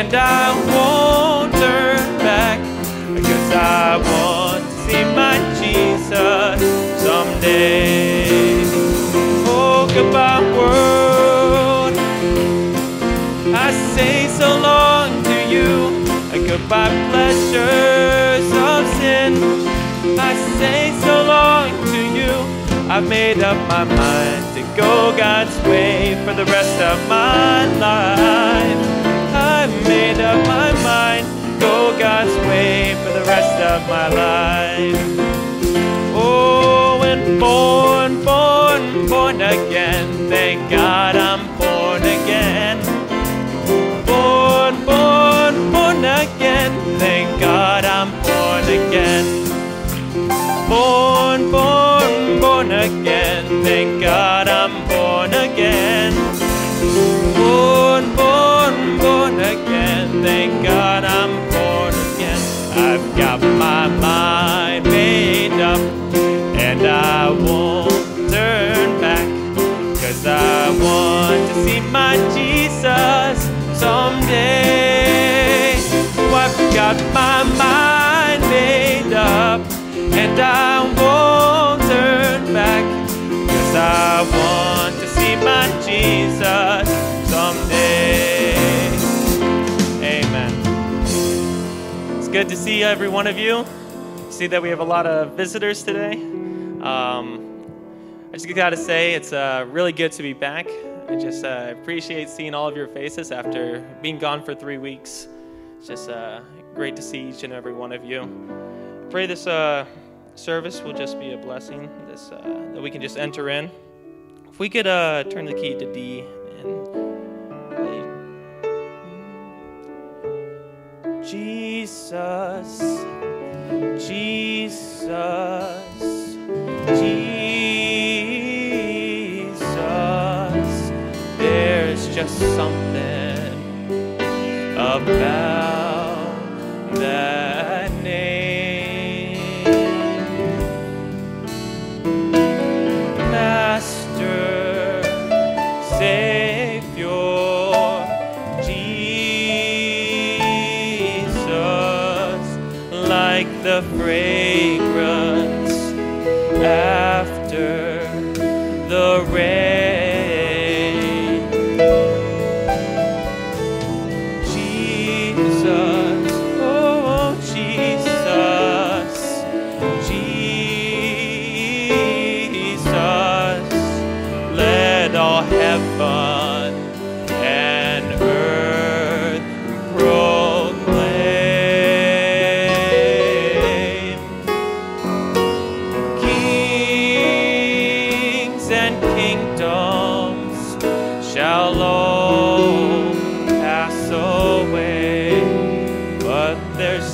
and I won't turn back, because I want to see my Jesus someday. Oh, goodbye, world. I say so long to you, and goodbye, pleasures of sin. I say so long to you. I've made up my mind to go God's way for the rest of my life. I've my mind, go God's way for the rest of my life. Oh, and born, born, born again. Thank God I'm born again. Born, born, born again. Thank God I'm born again. Born, born, born again. Thank God I'm born again. Thank God I'm born again. I've got my mind made up, and I won't turn back. Cause I want to see my Jesus someday. Oh, I've got my mind made up, and I won't turn back. Cause I want to see my Jesus good to see every one of you. See that we have a lot of visitors today. Um, I just gotta say, it's uh, really good to be back. I just uh, appreciate seeing all of your faces after being gone for three weeks. It's just uh, great to see each and every one of you. Pray this uh, service will just be a blessing. This uh, that we can just enter in. If we could uh, turn the key to D and Jesus, Jesus, Jesus. There's just something about that name.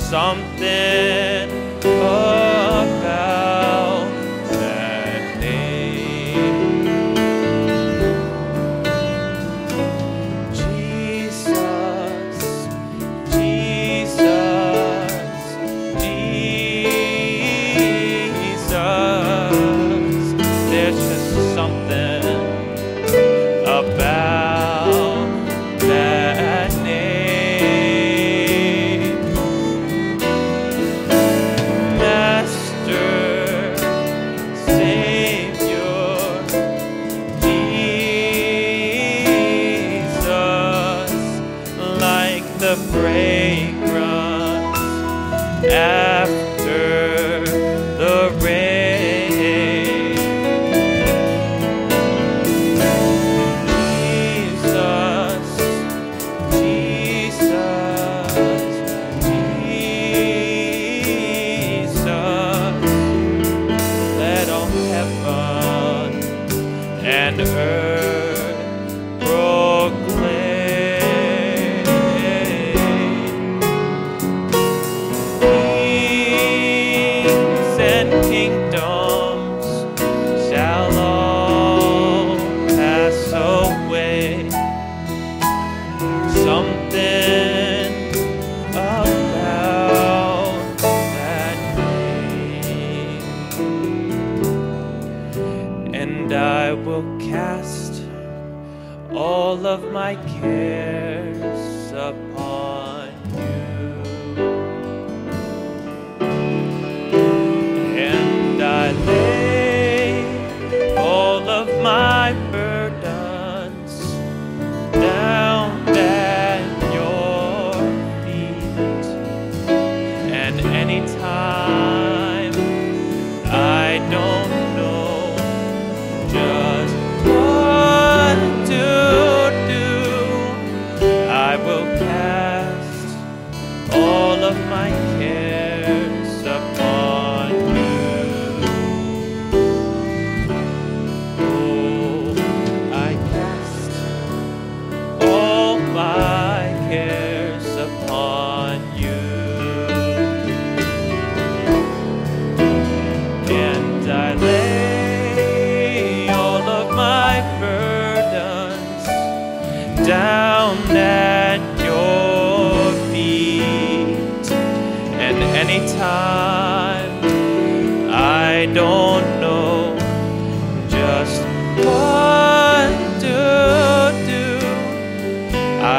Something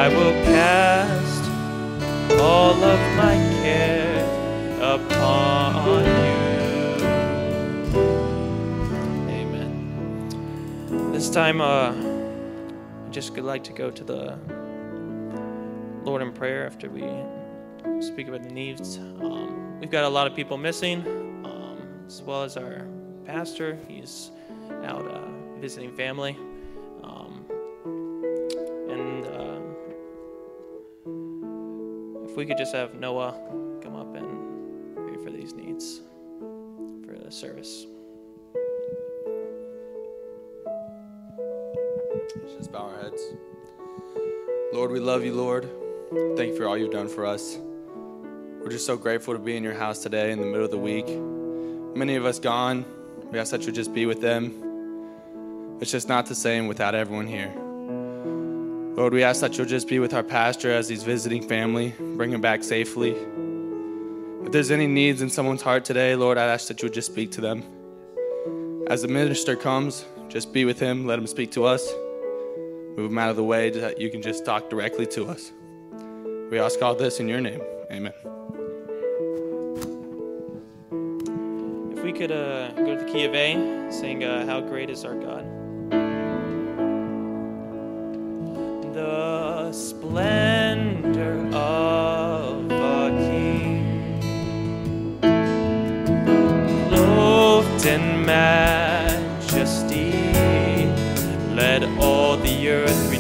I will cast all of my care upon you. Amen. This time, uh, I just would like to go to the Lord in prayer after we speak about the needs. Um, we've got a lot of people missing, um, as well as our pastor. He's out uh, visiting family. We could just have Noah come up and pray for these needs for the service. Let's just bow our heads. Lord, we love you, Lord. Thank you for all you've done for us. We're just so grateful to be in your house today in the middle of the week. Many of us gone. We ask that you just be with them. It's just not the same without everyone here. Lord, we ask that you'll just be with our pastor as he's visiting family, bring him back safely. If there's any needs in someone's heart today, Lord, I ask that you'll just speak to them. As the minister comes, just be with him, let him speak to us. Move him out of the way so that you can just talk directly to us. We ask all this in your name. Amen. If we could uh, go to the key of A, sing uh, How Great is Our God. The splendor of a king, clothed in majesty, let all the earth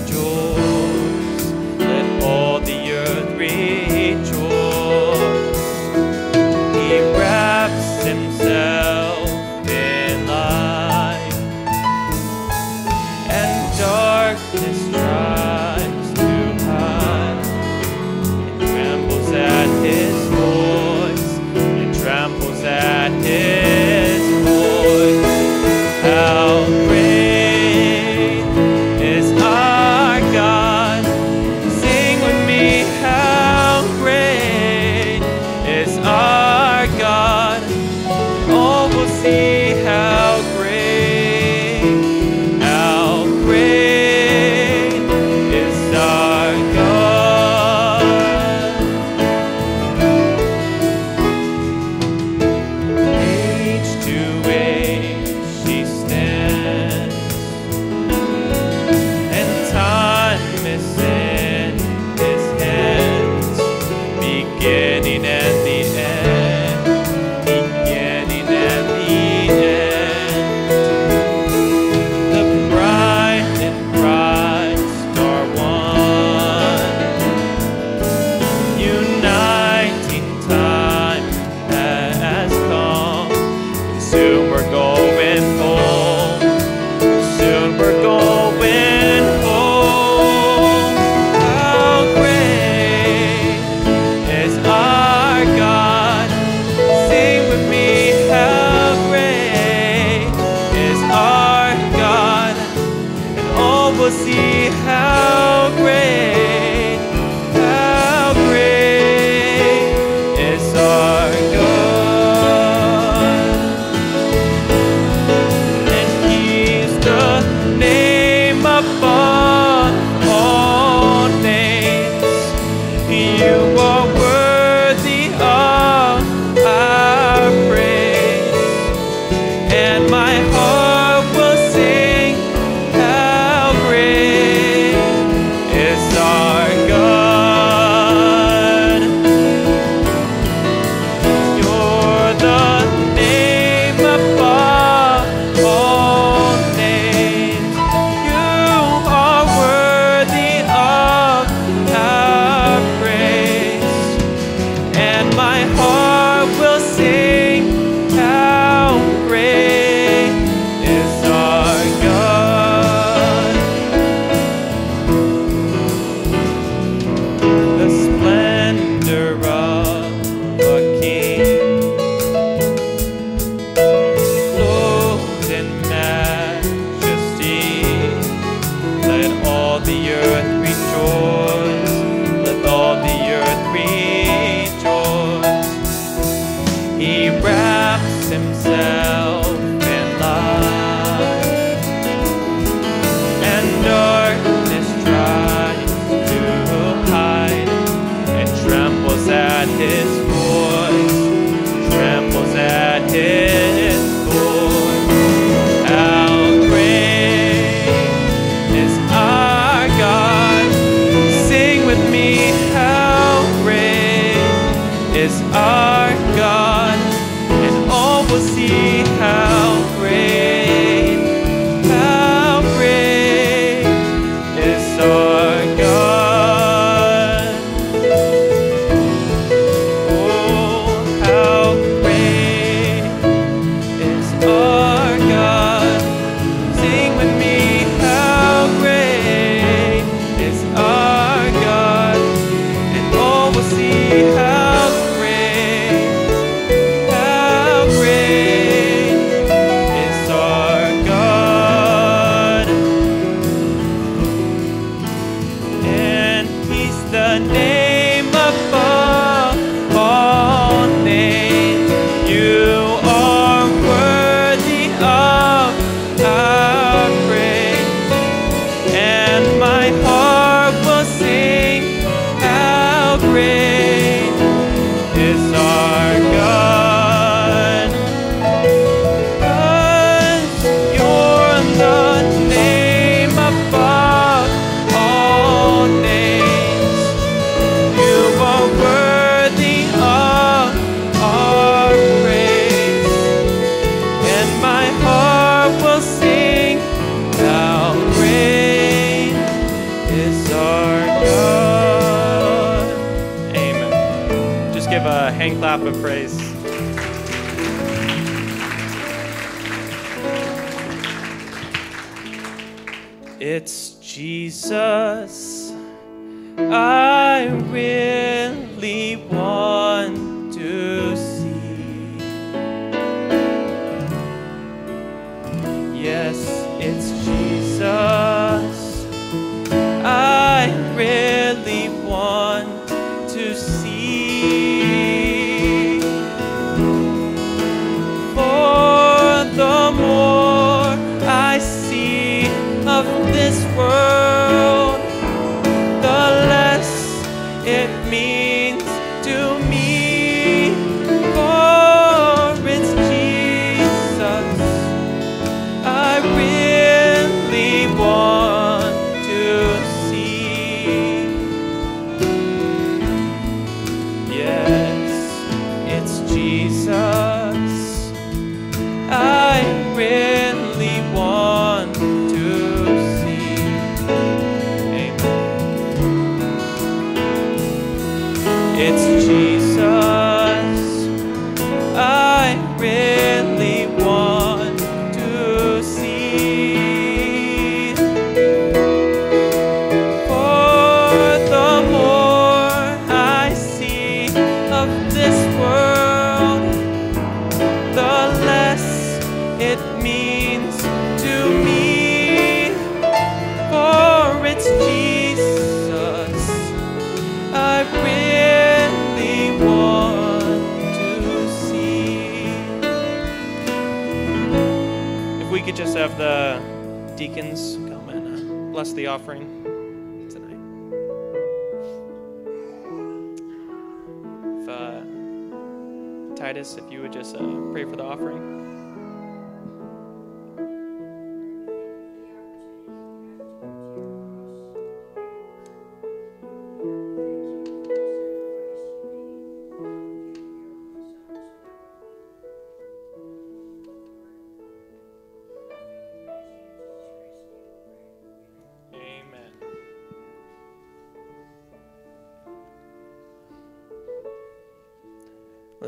offering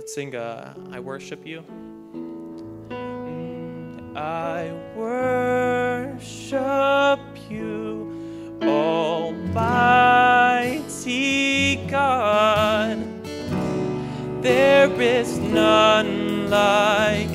Let's sing uh, I Worship You. I worship you, Almighty God. There is none like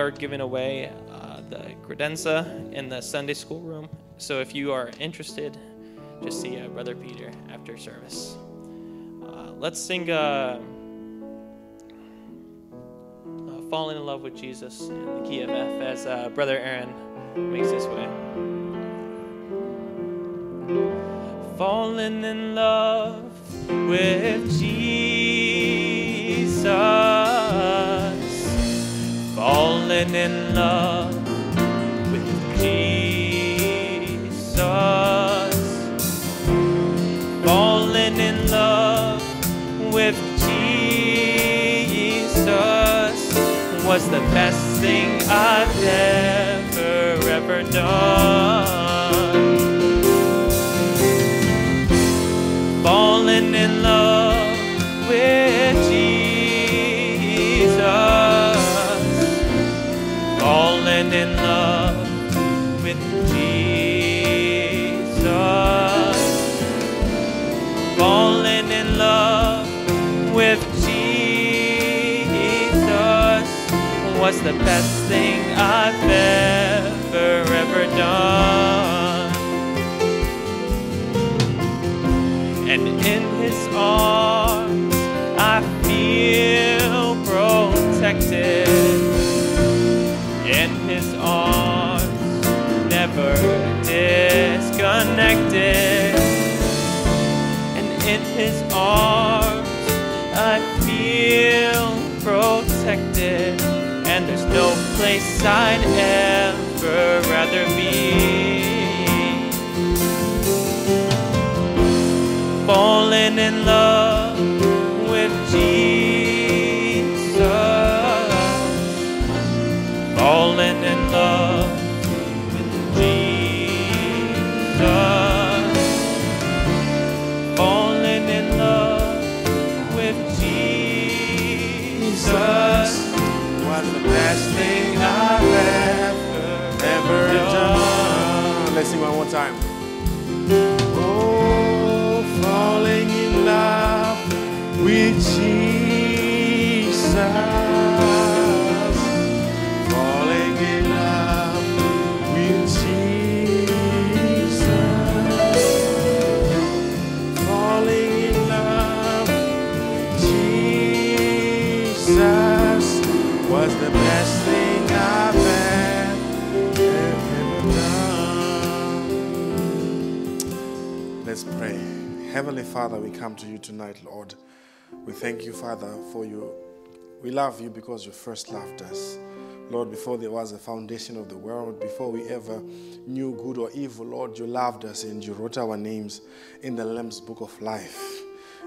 are giving away uh, the credenza in the Sunday school room. So if you are interested, just see uh, Brother Peter after service. Uh, let's sing. Uh, uh, falling in love with Jesus in the key of F as Brother Aaron makes his way. Falling in love with Jesus. Falling in love with Jesus. Falling in love with Jesus was the best thing I've ever, ever done. The best I'd ever rather be. falling in love one more time. You tonight, Lord. We thank you, Father, for you. We love you because you first loved us. Lord, before there was a foundation of the world, before we ever knew good or evil, Lord, you loved us and you wrote our names in the Lamb's book of life.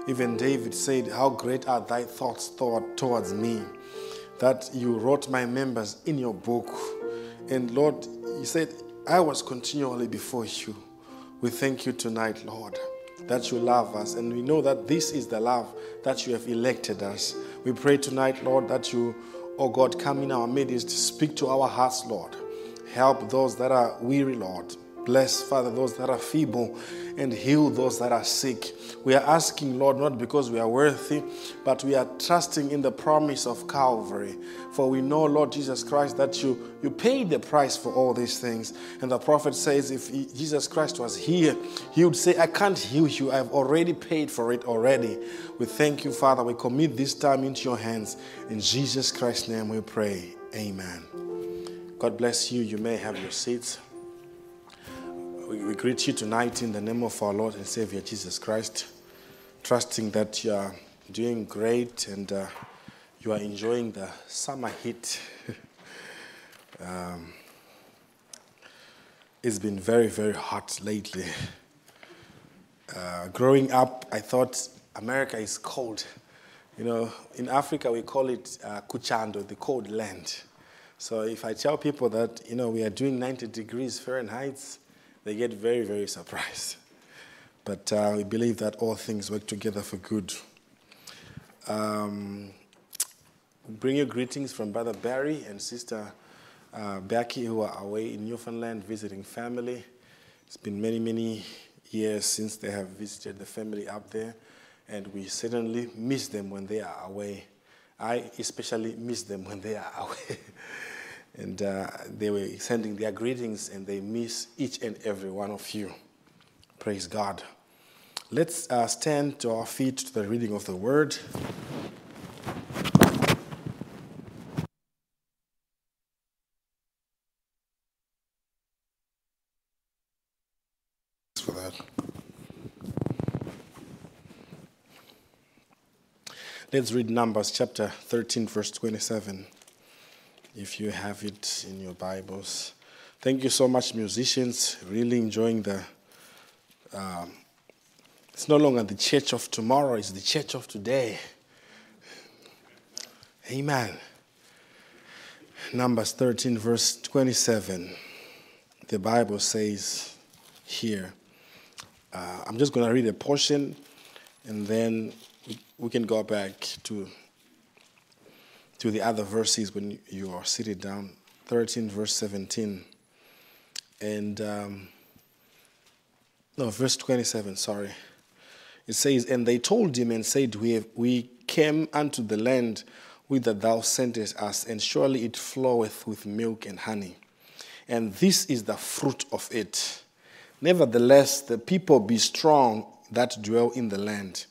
Even David said, How great are thy thoughts toward, towards me, that you wrote my members in your book. And Lord, you said, I was continually before you. We thank you tonight, Lord, that you love us. And we know that this is the love that you have elected us. We pray tonight, Lord, that you, oh God, come in our midst, speak to our hearts, Lord. Help those that are weary, Lord. Bless, Father, those that are feeble and heal those that are sick. We are asking, Lord, not because we are worthy, but we are trusting in the promise of Calvary. For we know, Lord Jesus Christ, that you, you paid the price for all these things. And the prophet says, if he- Jesus Christ was here, he would say, I can't heal you. I've already paid for it already. We thank you, Father. We commit this time into your hands. In Jesus Christ's name we pray. Amen. God bless you. You may have your seats. We, greet you tonight in the name of our Lord and Savior Jesus Christ, trusting that you are doing great and uh, you are enjoying the summer heat. um, it's been very, very hot lately. Uh, growing up, I thought America is cold. You know, in Africa, we call it uh, Kuchando, the cold land. So if I tell people that, you know, we are doing 90 degrees Fahrenheit, they get very, very surprised. But uh, we believe that all things work together for good. Um, bring you greetings from Brother Barry and Sister uh, Becky, who are away in Newfoundland visiting family. It's been many, many years since they have visited the family up there, and we certainly miss them when they are away. I especially miss them when they are away. And uh, they were sending their greetings, and they miss each and every one of you. Praise God. Let's uh, stand to our feet to the reading of the word. For that. Let's read Numbers chapter 13, verse 27, if you have it in your Bibles. Thank you so much, musicians. Really enjoying the. Um, it's no longer the church of tomorrow, it's the church of today. Amen. Numbers 13, verse 27. The Bible says here. Uh, I'm just going to read a portion and then we, we can go back to, to the other verses when you are seated down. 13, verse 17. And, um, no, verse 27, sorry. It says, And they told him and said, We, have, we came unto the land whither thou sentest us, and surely it floweth with milk and honey. And this is the fruit of it. Nevertheless, the people be strong that dwell in the land,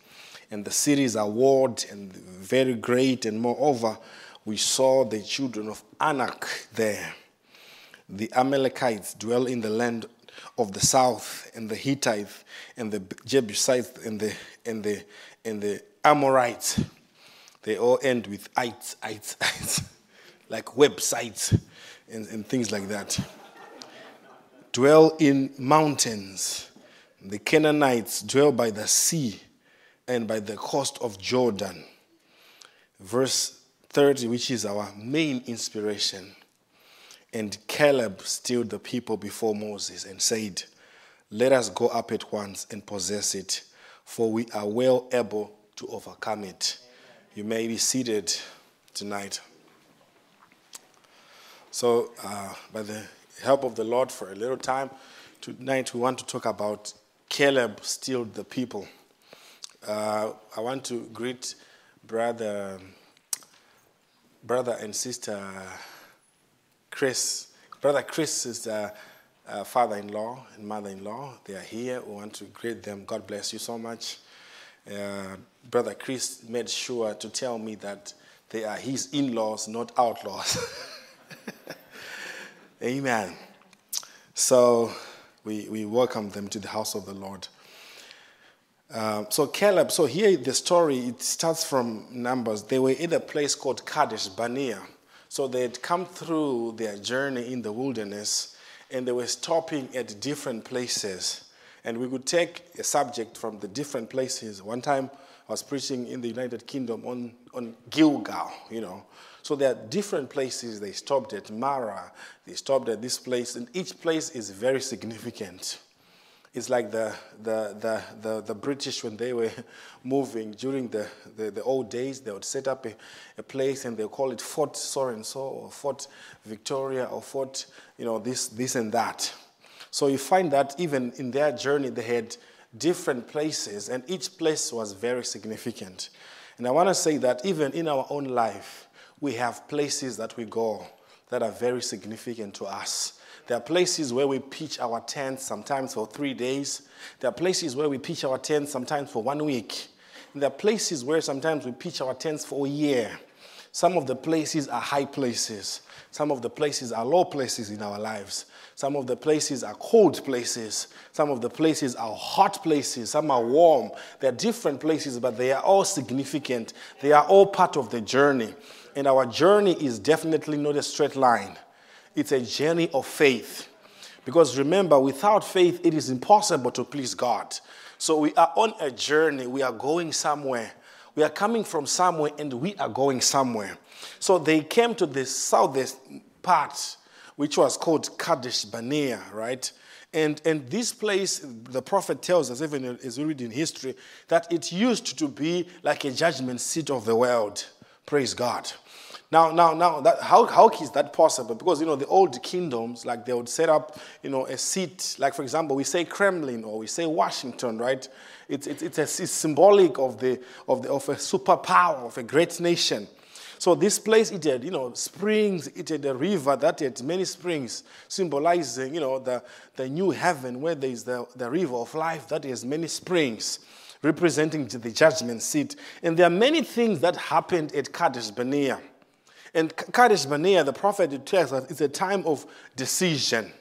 and the cities are walled and very great, and moreover, we saw the children of Anak there. The Amalekites dwell in the land of the south, and the Hittites, and the Jebusites, and the and the and the Amorites. They all end with ites, ites, ites, like websites and, and things like that. Dwell in mountains. The Canaanites dwell by the sea and by the coast of Jordan. Verse 30, which is our main inspiration. And Caleb stilled the people before Moses and said, Let us go up at once and possess it, for we are well able to overcome it. You may be seated tonight. So, uh, by the help of the Lord, for a little time, tonight we want to talk about Caleb stilled the people. Uh, I want to greet brother, brother and sister Chris. Brother Chris is the uh, father-in-law and mother-in-law. They are here. We want to greet them. God bless you so much. Uh, brother Chris made sure to tell me that they are his in-laws, not outlaws. Amen. So we, we welcome them to the house of the Lord. Um, so Caleb, so here the story, it starts from Numbers. They were in a place called Kadesh Barnea. So they had come through their journey in the wilderness and they were stopping at different places. And we could take a subject from the different places. One time I was preaching in the United Kingdom on, on Gilgal, you know. So there are different places. They stopped at Mara, they stopped at this place, and each place is very significant. It's like the, the, the, the, the British, when they were moving during the, the, the old days, they would set up a, a place and they would call it Fort so and so, or Fort Victoria, or Fort, you know, this, this and that. So you find that even in their journey, they had different places, and each place was very significant. And I want to say that even in our own life, we have places that we go that are very significant to us. There are places where we pitch our tents sometimes for three days. There are places where we pitch our tents sometimes for one week. There are places where sometimes we pitch our tents for a year. Some of the places are high places. Some of the places are low places in our lives. Some of the places are cold places. Some of the places are hot places. Some are warm. They're different places, but they are all significant. They are all part of the journey. And our journey is definitely not a straight line, it's a journey of faith. Because remember, without faith, it is impossible to please God. So we are on a journey, we are going somewhere. We are coming from somewhere and we are going somewhere. So they came to the southern part which was called Kadesh Barnea, right? And, and this place, the prophet tells us, even as we read in history, that it used to be like a judgment seat of the world. Praise God. Now, now, now, that, how, how is that possible? Because, you know, the old kingdoms, like they would set up, you know, a seat, like, for example, we say Kremlin or we say Washington, right? It's, it's, it's, a, it's symbolic of, the, of, the, of a superpower, of a great nation. So this place, it had, you know, springs, it had a river that had many springs, symbolizing, you know, the, the new heaven where there is the, the river of life that has many springs, representing the judgment seat. And there are many things that happened at Kadesh Barnea. And Kadesh Barnea, the prophet tells us, it's a time of decision.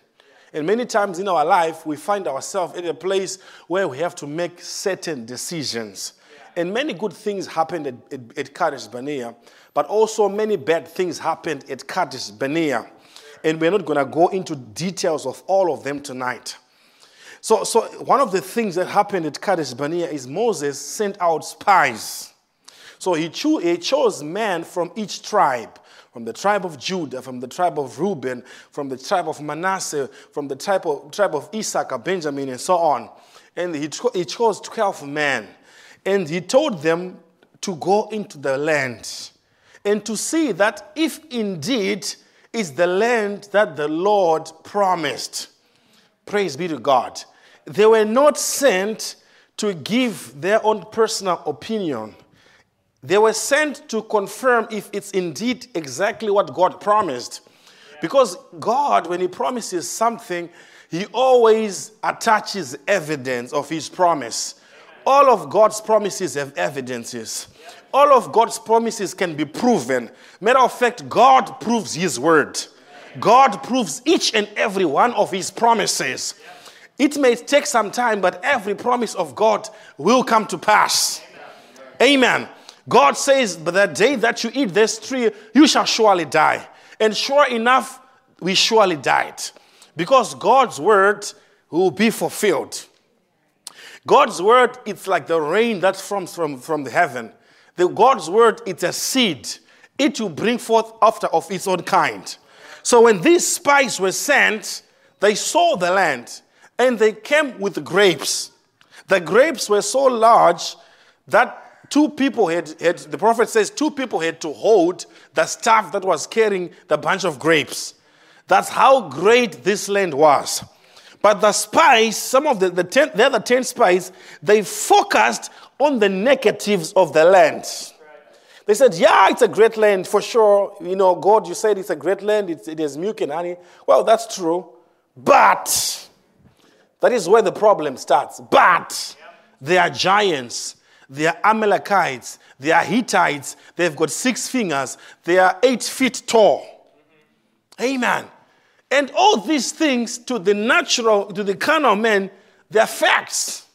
And many times in our life, we find ourselves in a place where we have to make certain decisions. And many good things happened at, at, at Kadesh Barnea, but also many bad things happened at Kadesh Barnea. And we're not going to go into details of all of them tonight. So, so one of the things that happened at Kadesh Barnea is Moses sent out spies. So he, cho- he chose men from each tribe from the tribe of Judah, from the tribe of Reuben, from the tribe of Manasseh, from the tribe of, tribe of Issachar, Benjamin, and so on. And he, he chose 12 men. And he told them to go into the land and to see that if indeed is the land that the Lord promised. Praise be to God. They were not sent to give their own personal opinion. They were sent to confirm if it's indeed exactly what God promised. Because God, when He promises something, He always attaches evidence of His promise. All of God's promises have evidences. All of God's promises can be proven. Matter of fact, God proves His word. God proves each and every one of His promises. It may take some time, but every promise of God will come to pass. Amen. God says, But the day that you eat this tree, you shall surely die. And sure enough, we surely died. Because God's word will be fulfilled. God's word, it's like the rain that comes from, from the heaven. The God's word, it's a seed. It will bring forth after of its own kind. So when these spies were sent, they saw the land and they came with grapes. The grapes were so large that two people had, had, the prophet says, two people had to hold the staff that was carrying the bunch of grapes. That's how great this land was. But the spies, some of the, the, ten, the other 10 spies, they focused on the negatives of the land. They said, Yeah, it's a great land for sure. You know, God, you said it's a great land, it's, it has milk and honey. Well, that's true. But that is where the problem starts. But they are giants, they are Amalekites, they are Hittites, they've got six fingers, they are eight feet tall. Amen. And all these things to the natural, to the carnal man, they are facts.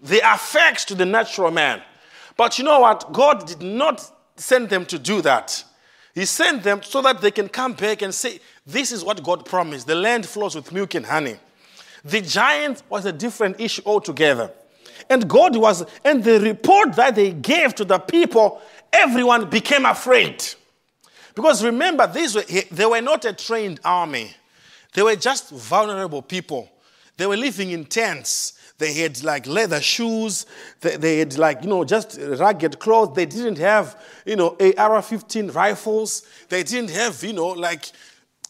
They are facts to the natural man. But you know what? God did not send them to do that. He sent them so that they can come back and say, This is what God promised. The land flows with milk and honey. The giant was a different issue altogether. And God was, and the report that they gave to the people, everyone became afraid. Because remember, these were, they were not a trained army, they were just vulnerable people. They were living in tents. They had like leather shoes. They, they had like, you know, just ragged clothes. They didn't have, you know, AR 15 rifles. They didn't have, you know, like,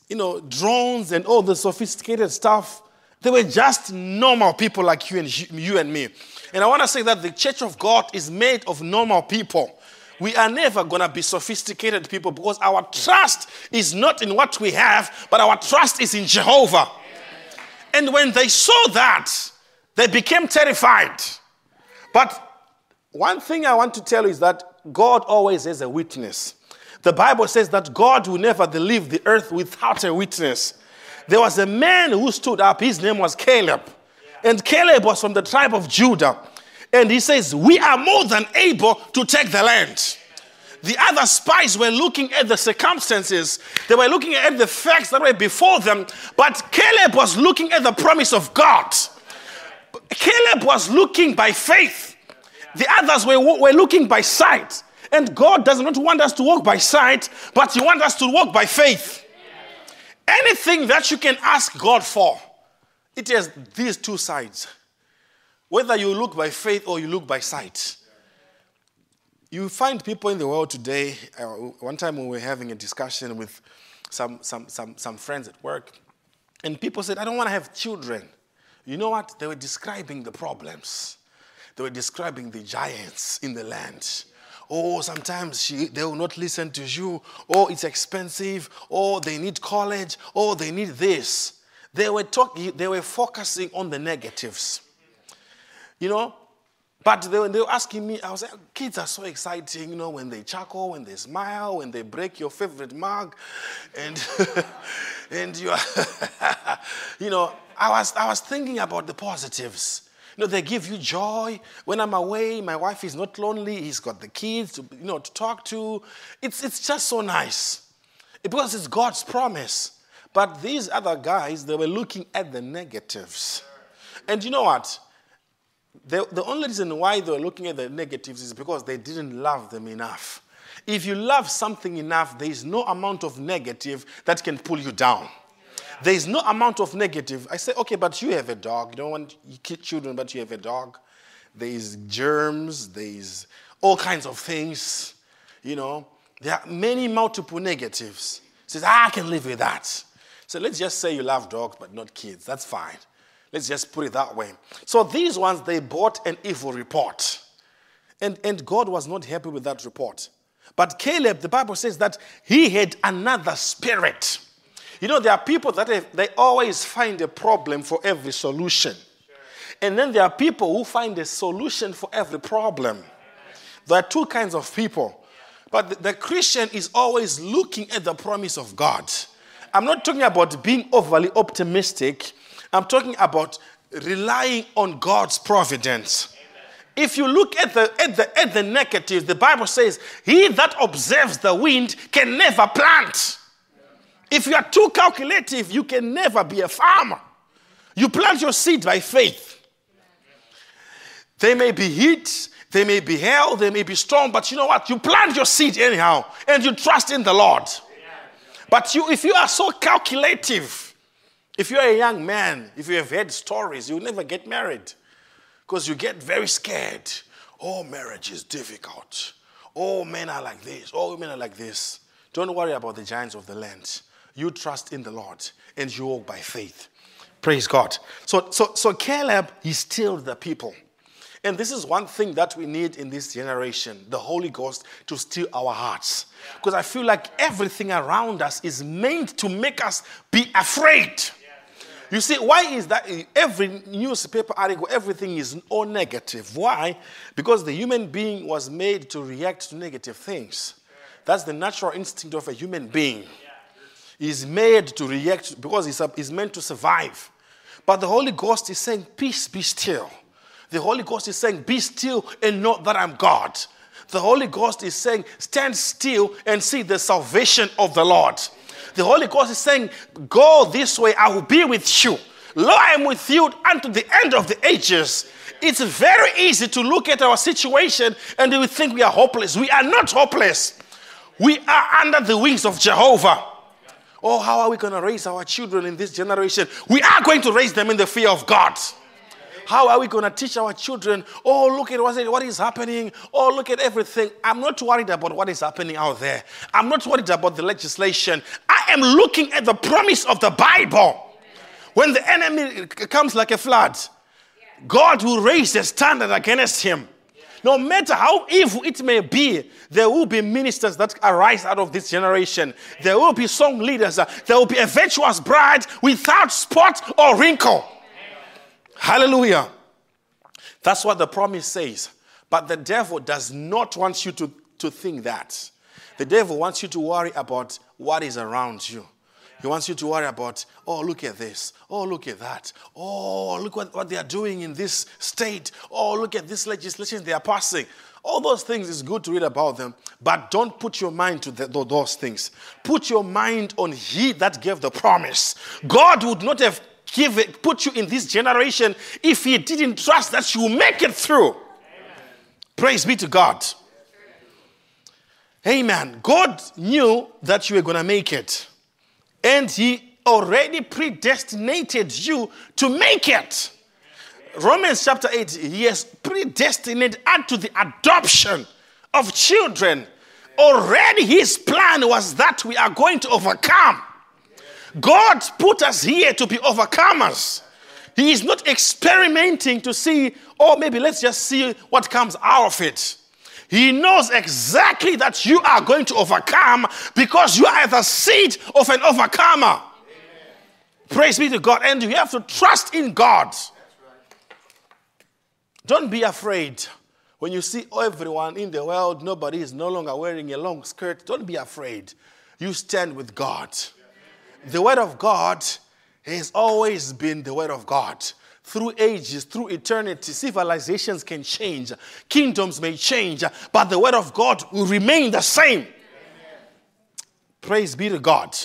you know, drones and all the sophisticated stuff. They were just normal people like you and, you and me. And I want to say that the church of God is made of normal people. We are never going to be sophisticated people because our trust is not in what we have, but our trust is in Jehovah. And when they saw that, they became terrified. But one thing I want to tell you is that God always has a witness. The Bible says that God will never leave the earth without a witness. There was a man who stood up, his name was Caleb. And Caleb was from the tribe of Judah. And he says, We are more than able to take the land. The other spies were looking at the circumstances, they were looking at the facts that were before them, but Caleb was looking at the promise of God. Caleb was looking by faith. The others were, were looking by sight. And God does not want us to walk by sight, but He wants us to walk by faith. Anything that you can ask God for, it has these two sides. Whether you look by faith or you look by sight. You find people in the world today. Uh, one time we were having a discussion with some, some, some, some friends at work, and people said, I don't want to have children. You know what? They were describing the problems, they were describing the giants in the land. Oh, sometimes she, they will not listen to you. Oh, it's expensive. Oh, they need college. Oh, they need this. They were talking, they were focusing on the negatives. You know, but they, they were asking me, I was like, kids are so exciting, you know, when they chuckle, when they smile, when they break your favorite mug, and and you, are, you know, I was, I was thinking about the positives. You know, they give you joy. When I'm away, my wife is not lonely. He's got the kids, to, you know, to talk to. It's, it's just so nice because it's God's promise. But these other guys, they were looking at the negatives. And you know what? The, the only reason why they were looking at the negatives is because they didn't love them enough. If you love something enough, there is no amount of negative that can pull you down. There is no amount of negative. I say, okay, but you have a dog. You don't want children, but you have a dog. There is germs. There is all kinds of things. You know, there are many multiple negatives. Says, ah, I can live with that. So let's just say you love dogs, but not kids. That's fine. Let's just put it that way. So these ones, they bought an evil report. And, and God was not happy with that report. But Caleb, the Bible says that he had another spirit. You know, there are people that have, they always find a problem for every solution. And then there are people who find a solution for every problem. There are two kinds of people. But the, the Christian is always looking at the promise of God. I'm not talking about being overly optimistic, I'm talking about relying on God's providence. If you look at the, at the, at the negative, the Bible says, He that observes the wind can never plant. If you are too calculative, you can never be a farmer. You plant your seed by faith. They may be heat, they may be hell, they may be storm, but you know what? You plant your seed anyhow, and you trust in the Lord. But you, if you are so calculative, if you're a young man, if you have heard stories, you'll never get married because you get very scared. Oh, marriage is difficult. Oh, men are like this. Oh, women are like this. Don't worry about the giants of the land. you trust in the Lord and you walk by faith. Praise God. So, so, so Caleb, he stilled the people. And this is one thing that we need in this generation the Holy Ghost to still our hearts. Because I feel like everything around us is meant to make us be afraid. You see, why is that every newspaper article, everything is all negative? Why? Because the human being was made to react to negative things. That's the natural instinct of a human being. He's made to react because he's meant to survive. But the Holy Ghost is saying, Peace, be still. The Holy Ghost is saying, Be still and know that I'm God. The Holy Ghost is saying, Stand still and see the salvation of the Lord. The Holy Ghost is saying, Go this way, I will be with you. Lo, I am with you unto the end of the ages. It's very easy to look at our situation and we think we are hopeless. We are not hopeless. We are under the wings of Jehovah. Oh, how are we going to raise our children in this generation? We are going to raise them in the fear of God. How are we going to teach our children? Oh, look at what is happening. Oh, look at everything. I'm not worried about what is happening out there. I'm not worried about the legislation. I am looking at the promise of the Bible. When the enemy comes like a flood, God will raise a standard against him. No matter how evil it may be, there will be ministers that arise out of this generation. There will be song leaders. There will be a virtuous bride without spot or wrinkle. Hallelujah. That's what the promise says. But the devil does not want you to, to think that. The devil wants you to worry about what is around you. He wants you to worry about, oh, look at this. Oh, look at that. Oh, look what, what they are doing in this state. Oh, look at this legislation they are passing. All those things is good to read about them, but don't put your mind to the, those things. Put your mind on He that gave the promise. God would not have give it, put you in this generation if He didn't trust that you make it through. Amen. Praise be to God. Amen. God knew that you were going to make it and he already predestinated you to make it. Romans chapter 8, he has predestinated unto the adoption of children. Already his plan was that we are going to overcome. God put us here to be overcomers. He is not experimenting to see, oh, maybe let's just see what comes out of it. He knows exactly that you are going to overcome because you are the seed of an overcomer. Amen. Praise be to God. And you have to trust in God. Right. Don't be afraid. When you see everyone in the world, nobody is no longer wearing a long skirt, don't be afraid. You stand with God. The Word of God has always been the Word of God through ages, through eternity, civilizations can change, kingdoms may change, but the word of God will remain the same. Amen. Praise be to God.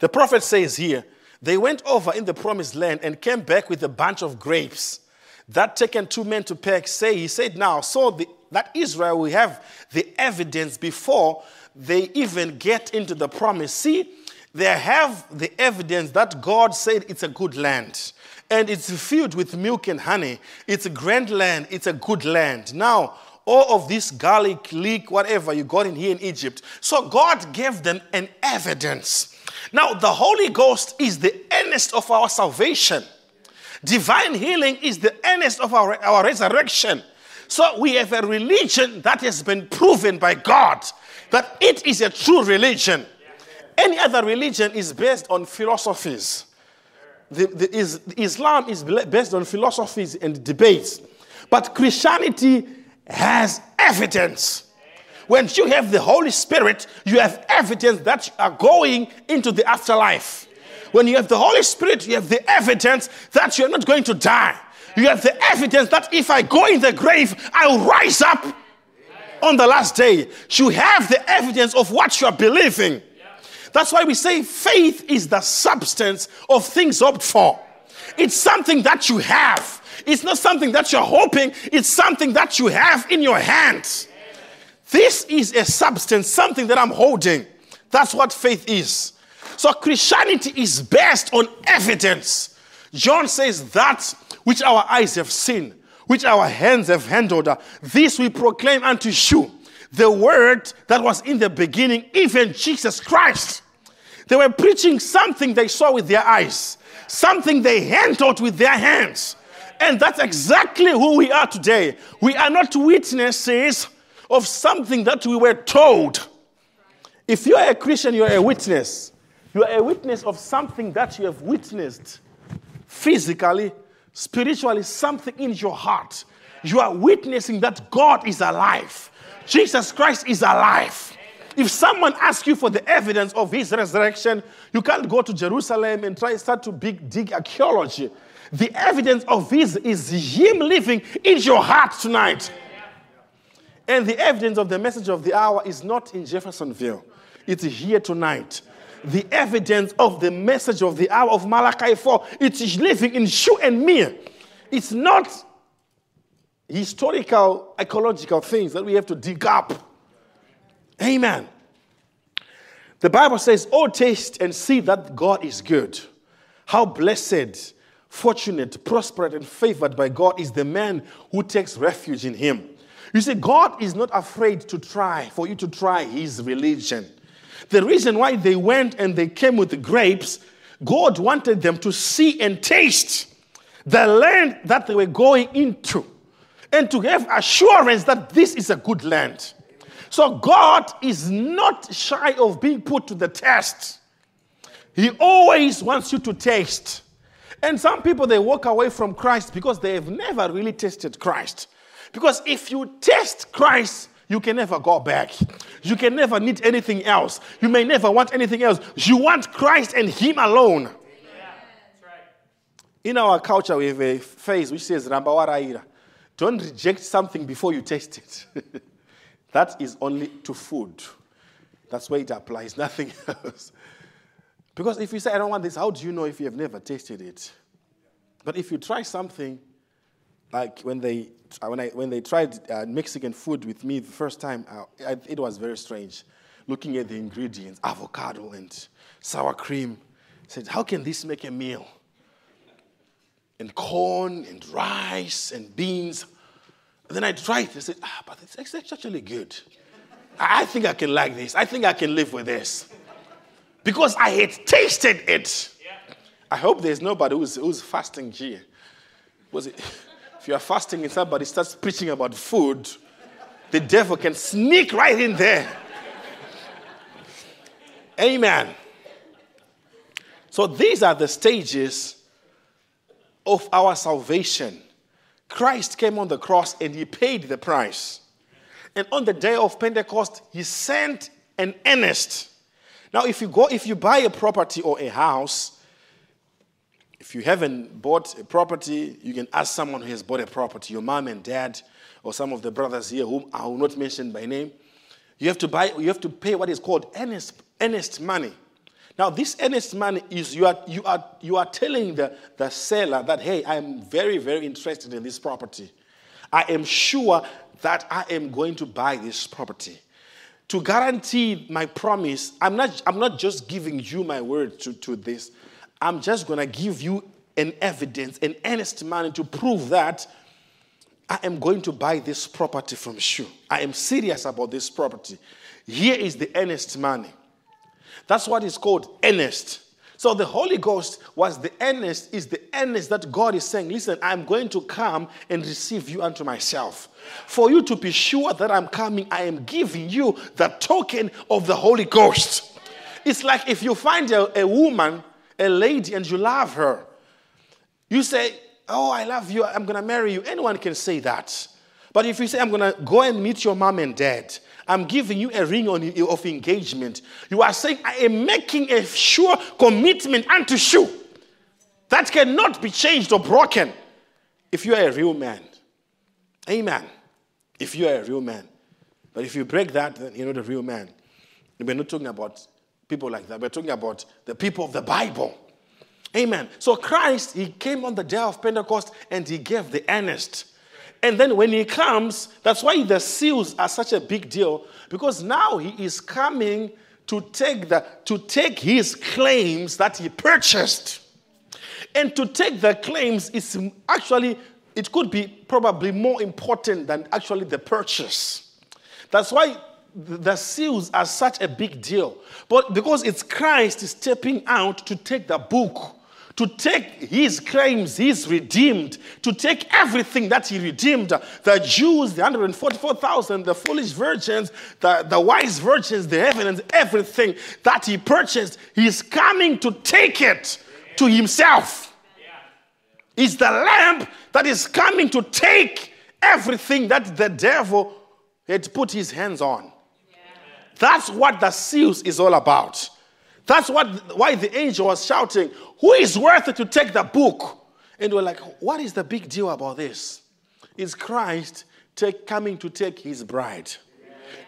The prophet says here, they went over in the promised land and came back with a bunch of grapes. That taken two men to peck, say, he said, now, so the, that Israel will have the evidence before they even get into the promise. See, they have the evidence that God said it's a good land and it's filled with milk and honey. It's a grand land, it's a good land. Now, all of this garlic, leek, whatever you got in here in Egypt. So God gave them an evidence. Now, the Holy Ghost is the earnest of our salvation. Divine healing is the earnest of our, our resurrection. So we have a religion that has been proven by God that it is a true religion. Any other religion is based on philosophies the, the is, Islam is based on philosophies and debates, but Christianity has evidence. When you have the Holy Spirit, you have evidence that you are going into the afterlife. When you have the Holy Spirit, you have the evidence that you're not going to die. You have the evidence that if I go in the grave, I'll rise up on the last day. You have the evidence of what you are believing. That's why we say faith is the substance of things hoped for. It's something that you have. It's not something that you're hoping, it's something that you have in your hands. This is a substance, something that I'm holding. That's what faith is. So Christianity is based on evidence. John says that which our eyes have seen, which our hands have handled, this we proclaim unto you the word that was in the beginning, even Jesus Christ. They were preaching something they saw with their eyes, something they handled with their hands. And that's exactly who we are today. We are not witnesses of something that we were told. If you are a Christian, you are a witness. You are a witness of something that you have witnessed physically, spiritually, something in your heart. You are witnessing that God is alive. Jesus Christ is alive. If someone asks you for the evidence of his resurrection, you can't go to Jerusalem and try start to big, dig archaeology. The evidence of his is him living in your heart tonight. And the evidence of the message of the hour is not in Jeffersonville. It's here tonight. The evidence of the message of the hour of Malachi 4, it's living in you and me. It's not historical, ecological things that we have to dig up. Amen. The Bible says, Oh, taste and see that God is good. How blessed, fortunate, prosperous, and favored by God is the man who takes refuge in him. You see, God is not afraid to try, for you to try his religion. The reason why they went and they came with the grapes, God wanted them to see and taste the land that they were going into and to have assurance that this is a good land. So God is not shy of being put to the test. He always wants you to taste. And some people they walk away from Christ because they have never really tasted Christ. Because if you taste Christ, you can never go back. You can never need anything else. You may never want anything else. You want Christ and Him alone. In our culture, we have a phrase which says, Rambawaraira. Don't reject something before you taste it. that is only to food. That's where it applies, nothing else. Because if you say, I don't want this, how do you know if you have never tasted it? But if you try something, like when they, when I, when they tried uh, Mexican food with me the first time, uh, I, it was very strange. Looking at the ingredients, avocado and sour cream, I said, how can this make a meal? and corn and rice and beans. And then I tried. I said, ah, but it's, actually good. I think I can like this. I think I can live with this. Because I had tasted it. I hope there's nobody who's, who's fasting here. Was it, if you are fasting and somebody starts preaching about food, the devil can sneak right in there. Amen. So these are the stages of our salvation. Christ came on the cross and he paid the price. And on the day of Pentecost, he sent an earnest. Now, if you go, if you buy a property or a house, if you haven't bought a property, you can ask someone who has bought a property, your mom and dad, or some of the brothers here whom I will not mention by name. You have to buy, you have to pay what is called earnest, earnest money. Now, this earnest money is you are, you are, you are telling the, the seller that, hey, I'm very, very interested in this property. I am sure that I am going to buy this property. To guarantee my promise, I'm not, I'm not just giving you my word to, to this. I'm just going to give you an evidence, an earnest money to prove that I am going to buy this property from you. I am serious about this property. Here is the earnest money. That's what is called earnest. So the Holy Ghost was the earnest, is the earnest that God is saying, listen, I'm going to come and receive you unto myself. For you to be sure that I'm coming, I am giving you the token of the Holy Ghost. It's like if you find a, a woman, a lady, and you love her, you say, Oh, I love you, I'm gonna marry you. Anyone can say that. But if you say, I'm gonna go and meet your mom and dad, I'm giving you a ring on, of engagement. You are saying, I am making a sure commitment unto you that cannot be changed or broken if you are a real man. Amen. If you are a real man. But if you break that, then you're not a real man. We're not talking about people like that. We're talking about the people of the Bible. Amen. So Christ, he came on the day of Pentecost and he gave the earnest. And then when he comes, that's why the seals are such a big deal, because now he is coming to take, the, to take his claims that he purchased. And to take the claims is actually, it could be probably more important than actually the purchase. That's why the seals are such a big deal. But because it's Christ stepping out to take the book, to take his claims, he's redeemed, to take everything that he redeemed the Jews, the 144,000, the foolish virgins, the, the wise virgins, the evidence, everything that he purchased, he's coming to take it to himself. Is the lamb that is coming to take everything that the devil had put his hands on. That's what the seals is all about. That's what, why the angel was shouting, Who is worthy to take the book? And we're like, What is the big deal about this? It's Christ take, coming to take his bride,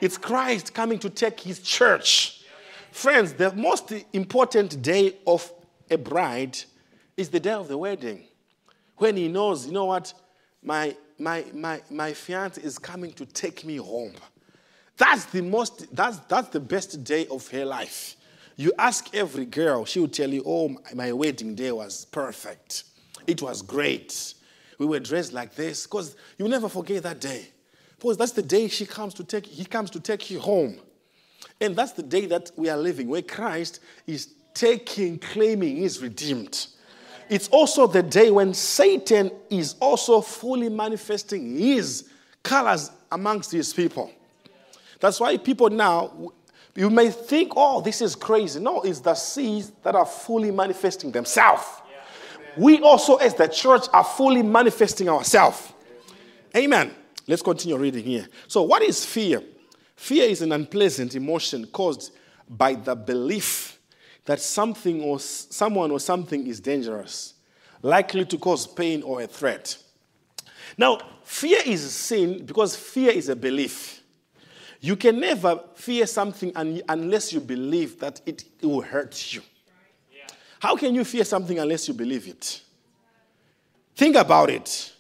it's Christ coming to take his church. Friends, the most important day of a bride is the day of the wedding. When he knows, you know what, my, my, my, my fiance is coming to take me home. That's the most, that's, that's the best day of her life. You ask every girl, she will tell you, oh, my wedding day was perfect. It was great. We were dressed like this. Because you never forget that day. Because that's the day she comes to take, he comes to take you home. And that's the day that we are living, where Christ is taking, claiming is redeemed. It's also the day when Satan is also fully manifesting his colors amongst his people. That's why people now, you may think, oh, this is crazy. No, it's the seeds that are fully manifesting themselves. We also, as the church, are fully manifesting ourselves. Amen. Let's continue reading here. So, what is fear? Fear is an unpleasant emotion caused by the belief that something or someone or something is dangerous, likely to cause pain or a threat. Now, fear is sin because fear is a belief. You can never fear something unless you believe that it, will hurt you. How can you fear something unless you believe it? Think about it.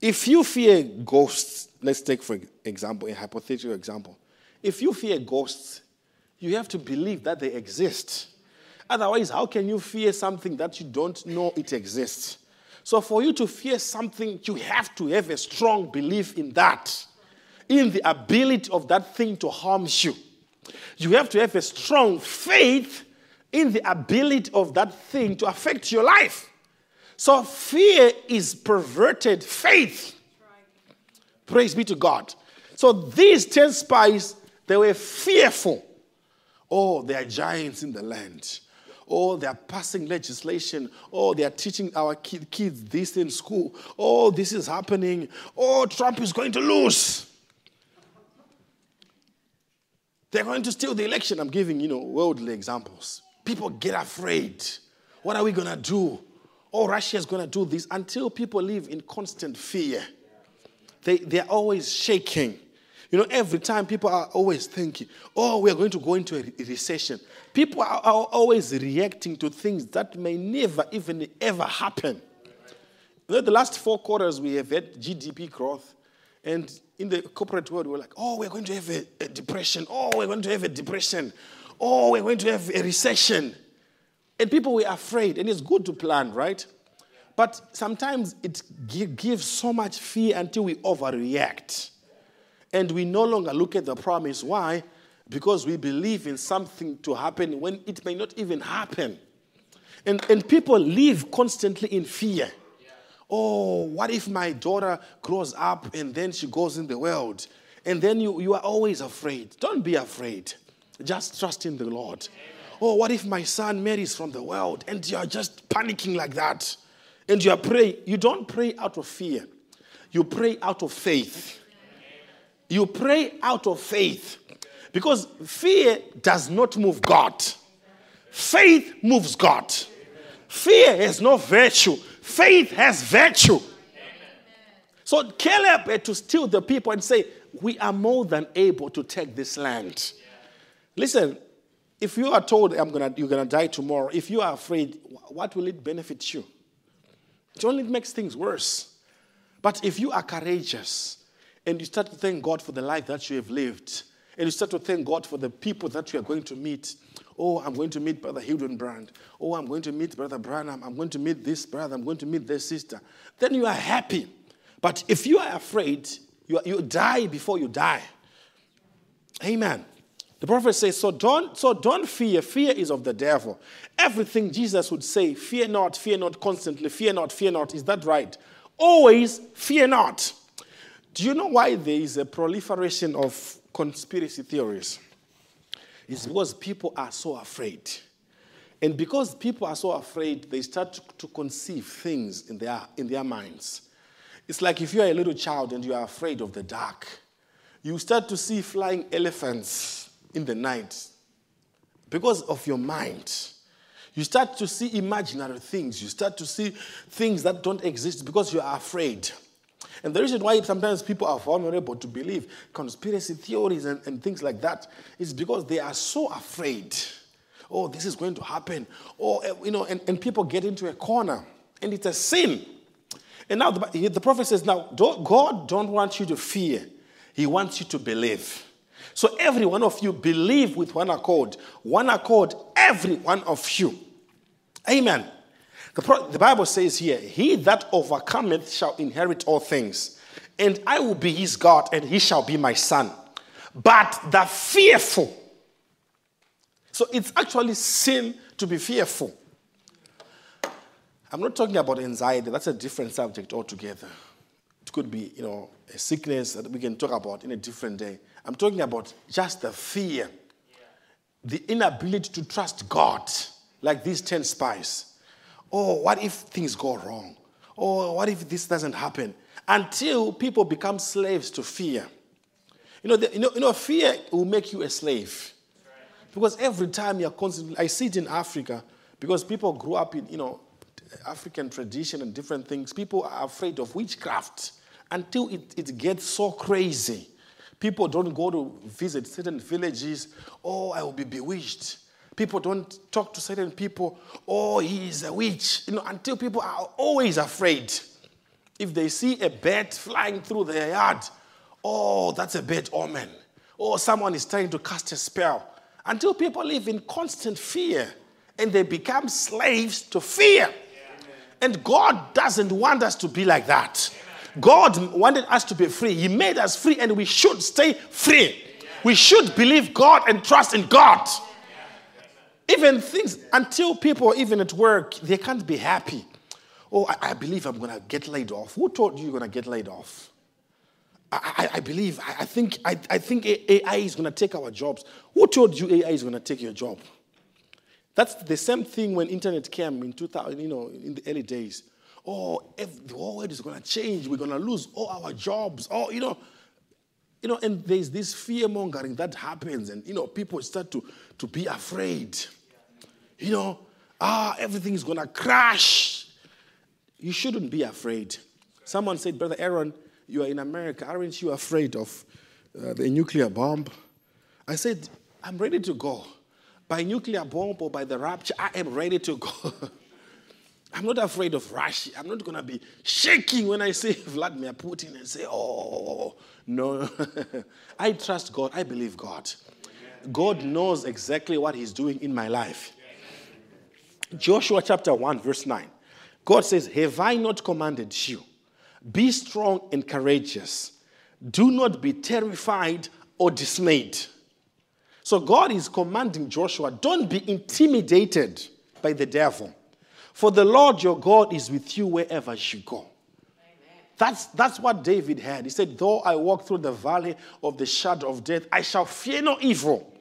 If you fear ghosts, let's take for example a hypothetical example. If you fear ghosts, you have to believe that they exist. Otherwise, how can you fear something that you don't know it exists? So, for you to fear something, you have to have a strong belief in that in the ability of that thing to harm you. You have to have a strong faith in the ability of that thing to affect your life. So fear is perverted faith. Praise be to God. So these 10 spies, they were fearful. Oh, there are giants in the land. Oh, they are passing legislation. Oh, they are teaching our kids this in school. Oh, this is happening. Oh, Trump is going to lose. They're going to steal the election. I'm giving, you know, worldly examples. People get afraid. What are we going to do? Oh, Russia is going to do this until people live in constant fear. They, they're always shaking. You know, every time people are always thinking, oh, we are going to go into a recession. People are, are always reacting to things that may never even ever happen. You know, the last four quarters we have had GDP growth, and in the corporate world, we're like, oh, we're going to have a, a, depression. Oh, we're going to have a depression. Oh, we're going to have a recession. And people were afraid. And it's good to plan, right? But sometimes it gives so much fear until we overreact. And we no longer look at the promise. Why? Because we believe in something to happen when it may not even happen. And, and people live constantly in fear. Oh, what if my daughter grows up and then she goes in the world? And then you, you are always afraid. Don't be afraid. Just trust in the Lord. Oh, what if my son marries from the world and you are just panicking like that? And you are praying. You don't pray out of fear, you pray out of faith. You pray out of faith. Because fear does not move God, faith moves God. Fear has no virtue. Faith has virtue. So Caleb had to steal the people and say, We are more than able to take this land. Listen, if you are told I'm gonna, you're going to die tomorrow, if you are afraid, what will it benefit you? It only makes things worse. But if you are courageous and you start to thank God for the life that you have lived, and you start to thank God for the people that you are going to meet, Oh, I'm going to meet Brother Hildenbrand. Oh, I'm going to meet Brother Branham. I'm going to meet this brother. I'm going to meet this sister. Then you are happy. But if you are afraid, you, you die before you die. Amen. The prophet says, so don't, so don't fear. Fear is of the devil. Everything Jesus would say, fear not, fear not constantly, fear not, fear not. Is that right? Always fear not. Do you know why there is a proliferation of conspiracy theories? It's because people are so afraid. And because people are so afraid, they start to, to conceive things in their, in their minds. It's like if you're a little child and you are afraid of the dark, you start to see flying elephants in the night because of your mind. You start to see imaginary things. You start to see things that don't exist because you are afraid. And the reason why sometimes people are vulnerable to believe conspiracy theories and, and things like that is because they are so afraid. Oh, this is going to happen. Or, eh, you know, and, and people get into a corner and it's a sin. And now the, the prophet says, now, don't, God don't want you to fear. He wants you to believe. So every one of you believe with one accord. One accord, every one of you. Amen. The, pro- the Bible says here, He that overcometh shall inherit all things, and I will be his God, and he shall be my son. But the fearful, so it's actually sin to be fearful. I'm not talking about anxiety, that's a different subject altogether. It could be, you know, a sickness that we can talk about in a different day. I'm talking about just the fear, the inability to trust God, like these 10 spies. Oh, what if things go wrong? Oh, what if this doesn't happen? Until people become slaves to fear. You know, the, you know, you know fear will make you a slave. Because every time you're constantly, I see it in Africa, because people grew up in, you know, African tradition and different things. People are afraid of witchcraft until it, it gets so crazy People don't go to visit certain villages. Oh, I will be bewitched. People don't talk to certain people. Oh, he is a witch. You know, until people are always afraid. If they see a bat flying through their yard, oh, that's a bad omen. Oh, someone is trying to cast a spell. Until people live in constant fear and they become slaves to fear. And God doesn't want us to be like that. God wanted us to be free. He made us free, and we should stay free. We should believe God and trust in God. Even things, until people, even at work, they can't be happy. Oh, I, I believe I'm going to get laid off. Who told you you're going to get laid off? I, I, I believe, I, I, think, I, I think AI is going to take our jobs. Who told you AI is going to take your job? That's the same thing when internet came in 2000, you know, in the early days oh, if the world is going to change, we're going to lose all our jobs. Oh, you know, you know, and there's this fear mongering that happens, and you know, people start to, to be afraid. You know, ah, everything is going to crash. You shouldn't be afraid. Someone said, Brother Aaron, you are in America. Aren't you afraid of uh, the nuclear bomb? I said, I'm ready to go. By nuclear bomb or by the rapture, I am ready to go. I'm not afraid of Russia. I'm not going to be shaking when I say Vladimir Putin and say, oh, no. I trust God. I believe God. God knows exactly what He's doing in my life. Joshua chapter 1, verse 9. God says, Have I not commanded you? Be strong and courageous. Do not be terrified or dismayed. So God is commanding Joshua, don't be intimidated by the devil. For the Lord your God is with you wherever you go. That's, that's what David had. He said, Though I walk through the valley of the shadow of death, I shall fear no evil,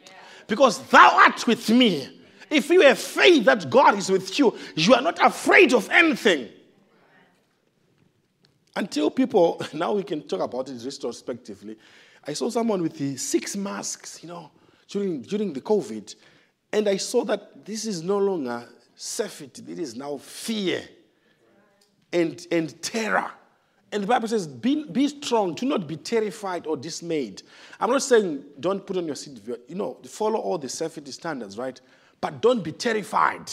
because thou art with me. If you have faith that God is with you, you are not afraid of anything. Until people, now we can talk about it retrospectively. I saw someone with the six masks, you know, during, during the COVID, and I saw that this is no longer safety. It is now fear and, and terror. And the Bible says, be, be strong, do not be terrified or dismayed. I'm not saying don't put on your seat, you know, follow all the safety standards, right? But don't be terrified.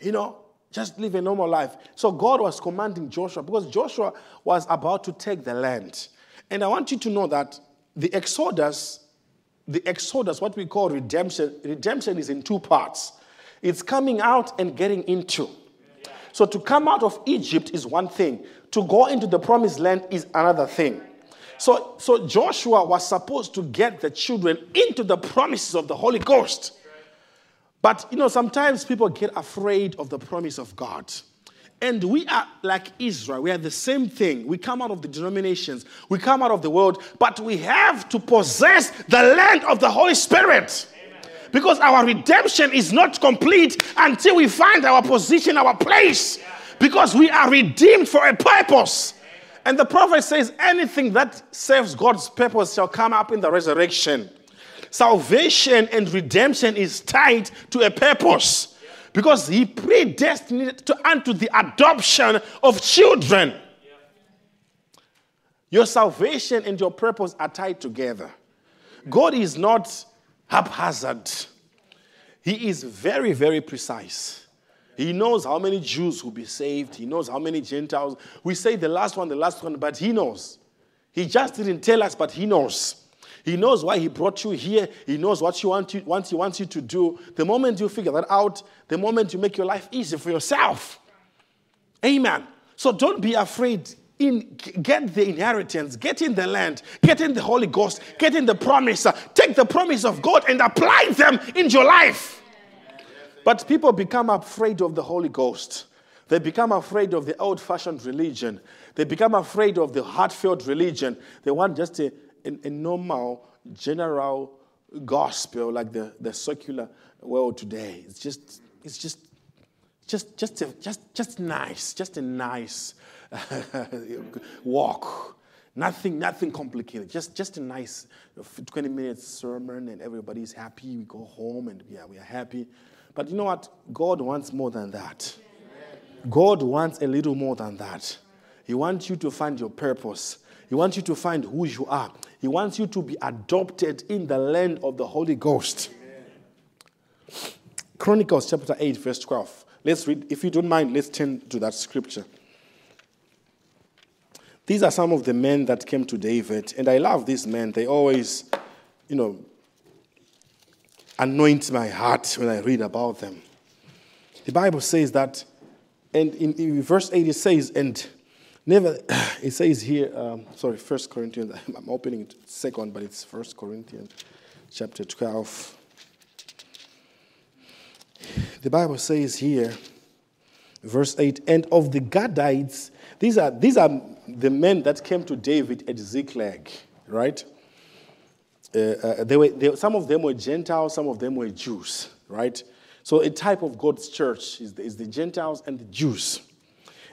You know, just live a normal life. So God was commanding Joshua because Joshua was about to take the land. And I want you to know that the Exodus, the Exodus, what we call redemption, redemption is in two parts. It's coming out and getting into. So to come out of Egypt is one thing, to go into the promised land is another thing. So, so Joshua was supposed to get the children into the promises of the Holy Ghost. But you know, sometimes people get afraid of the promise of God. And we are like Israel. We are the same thing. We come out of the denominations, we come out of the world, but we have to possess the land of the Holy Spirit. Because our redemption is not complete until we find our position, our place. Because we are redeemed for a purpose. And the prophet says, anything that serves God's purpose shall come up in the resurrection. Salvation and redemption is tied to a purpose because he predestined to unto the adoption of children. Your salvation and your purpose are tied together. God is not haphazard. He is very, very precise. He knows how many Jews will be saved. He knows how many Gentiles. We say the last one, the last one, but he knows. He just didn't tell us, but he knows. He knows why he brought you here. He knows what you want, to, what he wants you to do. The moment you figure that out, the moment you make your life easy for yourself. Amen. So don't be afraid. In, get the inheritance, get in the land, get in the Holy Ghost, get in the promise. Take the promise of God and apply them in your life. But people become afraid of the Holy Ghost. They become afraid of the old fashioned religion. They become afraid of the heartfelt religion. They want just a, a, a, normal, general gospel like the, the secular world today. It's just, it's just, just, just, a, just, just nice, just a nice walk. Nothing, nothing complicated. Just, just a nice 20 minutes sermon and everybody's happy. We go home and yeah, we are happy. But you know what? God wants more than that. God wants a little more than that. He wants you to find your purpose. He wants you to find who you are. He wants you to be adopted in the land of the Holy Ghost. Chronicles chapter 8, verse 12. Let's read, if you don't mind, let's turn to that scripture. These are some of the men that came to David, and I love these men. They always, you know, anoint my heart when I read about them. The Bible says that, and in, in verse 8 it says, and never, it says here, um, sorry, First Corinthians, I'm opening it second, but it's First Corinthians chapter 12. The Bible says here, verse 8, and of the Gadites, these are, these are the men that came to David at Ziklag, right? uh, uh, they were, they, some of them were Gentiles, some of them were Jews, right? So a type of God's church is the, is the Gentiles and the Jews.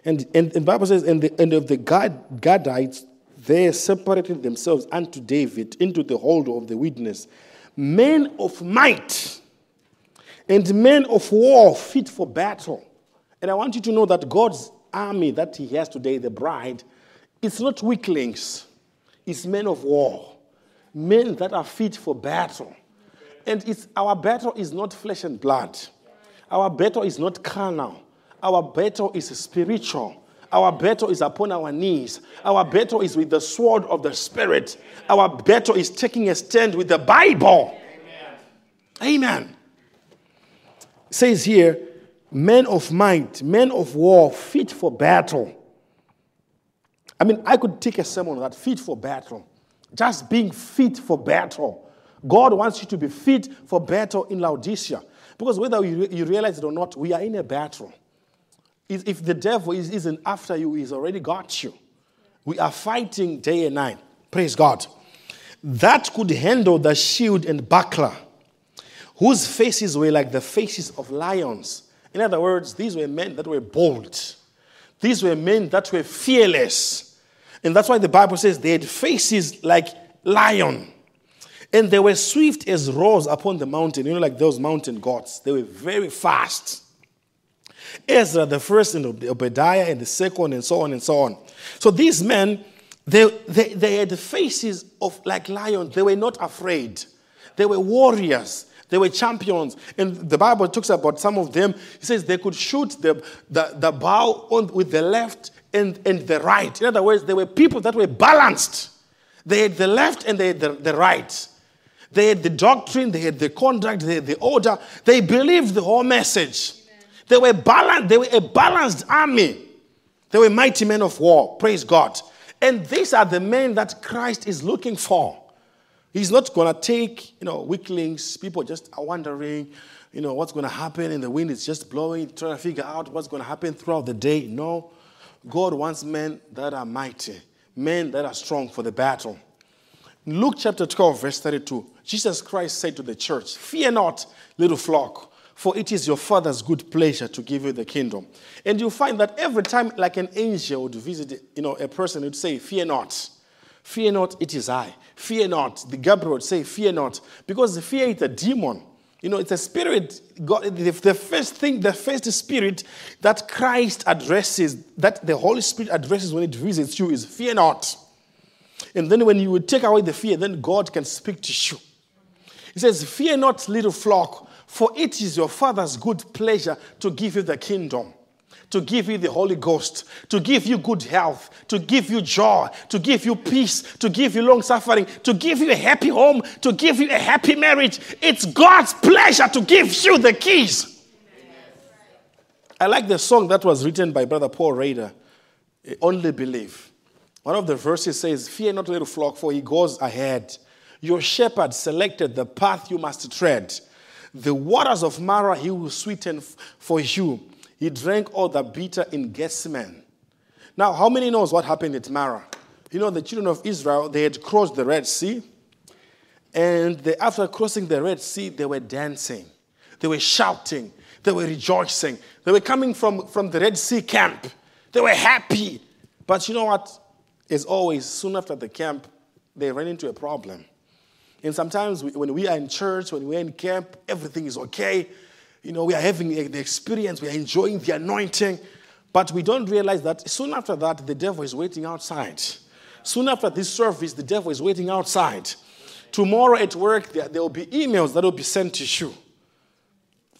And, and, the Bible says, and, the, and of the Gadites, they separated themselves unto David into the hold of the witness, men of might and men of war fit for battle. And I want you to know that God's army that he has today, the bride, it's not weaklings, it's men of war men that are fit for battle. And it's, our battle is not flesh and blood. Our battle is not carnal. Our battle is spiritual. Our battle is upon our knees. Our battle is with the sword of the Spirit. Our battle is taking a stand with the Bible. Amen. It says here, men of might, men of war, fit for battle. I mean, I could take a sermon on that, fit for battle. Just being fit for battle. God wants you to be fit for battle in Laodicea. Because whether you, you realize it or not, we are in a battle. If the devil is, isn't after you, he's already got you. We are fighting day and night. Praise God. That could handle the shield and buckler, whose faces were like the faces of lions. In other words, these were men that were bold. These were men that were fearless. And that's why the Bible says they had faces like lion. And they were swift as roes upon the mountain, you know, like those mountain gods. They were very fast. Ezra, the first, and Obadiah, and the second, and so on and so on. So these men, they, they, they had faces of like lions. They were not afraid. They were warriors. They were champions. And the Bible talks about some of them. It says they could shoot the, the, the bow on, with the left and, and the right. In other words, there were people that were balanced. They had the left and they had the, the right. They had the doctrine, they had the conduct, they had the order. They believed the whole message. They were balanced, they were a balanced army. They were mighty men of war. Praise God. And these are the men that Christ is looking for. He's not going to take, you know, weaklings, people just are wondering, you know, what's going to happen, and the wind is just blowing, trying to figure out what's going to happen throughout the day. No. God wants men that are mighty, men that are strong for the battle. Luke chapter 12, verse 32, Jesus Christ said to the church, Fear not, little flock, for it is your Father's good pleasure to give you the kingdom. And you find that every time, like an angel would visit, you know, a person would say, Fear not. Fear not, it is I. Fear not. The Gabriel would say, Fear not. Because the fear is a demon. You know, it's a spirit. God, the, first thing, the first spirit that Christ addresses, that the Holy Spirit addresses when it visits you is fear not. And then when you would take away the fear, then God can speak to you. He says, Fear not, little flock, for it is your Father's good pleasure to give you the kingdom, to give you the Holy Ghost, to give you good health, to give you joy, to give you peace, to give you long suffering, to give you a happy home, to give you a happy marriage. It's God's pleasure to give you the keys. I like the song that was written by Brother Paul Rader, Only Believe. One of the verses says, Fear not, little flock, for he goes ahead. Your shepherd selected the path you must tread. The waters of Marah he will sweeten for you. He drank all the bitter in Gethsemane. Now, how many knows what happened at Marah? You know, the children of Israel, they had crossed the Red Sea. And they, after crossing the Red Sea, they were dancing. They were shouting. They were rejoicing. They were coming from, from the Red Sea camp. They were happy. But you know what? As always, soon after the camp, they ran into a problem. And sometimes we, when we are in church, when we're in camp, everything is okay. You know, we are having the experience, we are enjoying the anointing. But we don't realize that soon after that, the devil is waiting outside. Soon after this service, the devil is waiting outside. Tomorrow at work, there, there will be emails that will be sent to you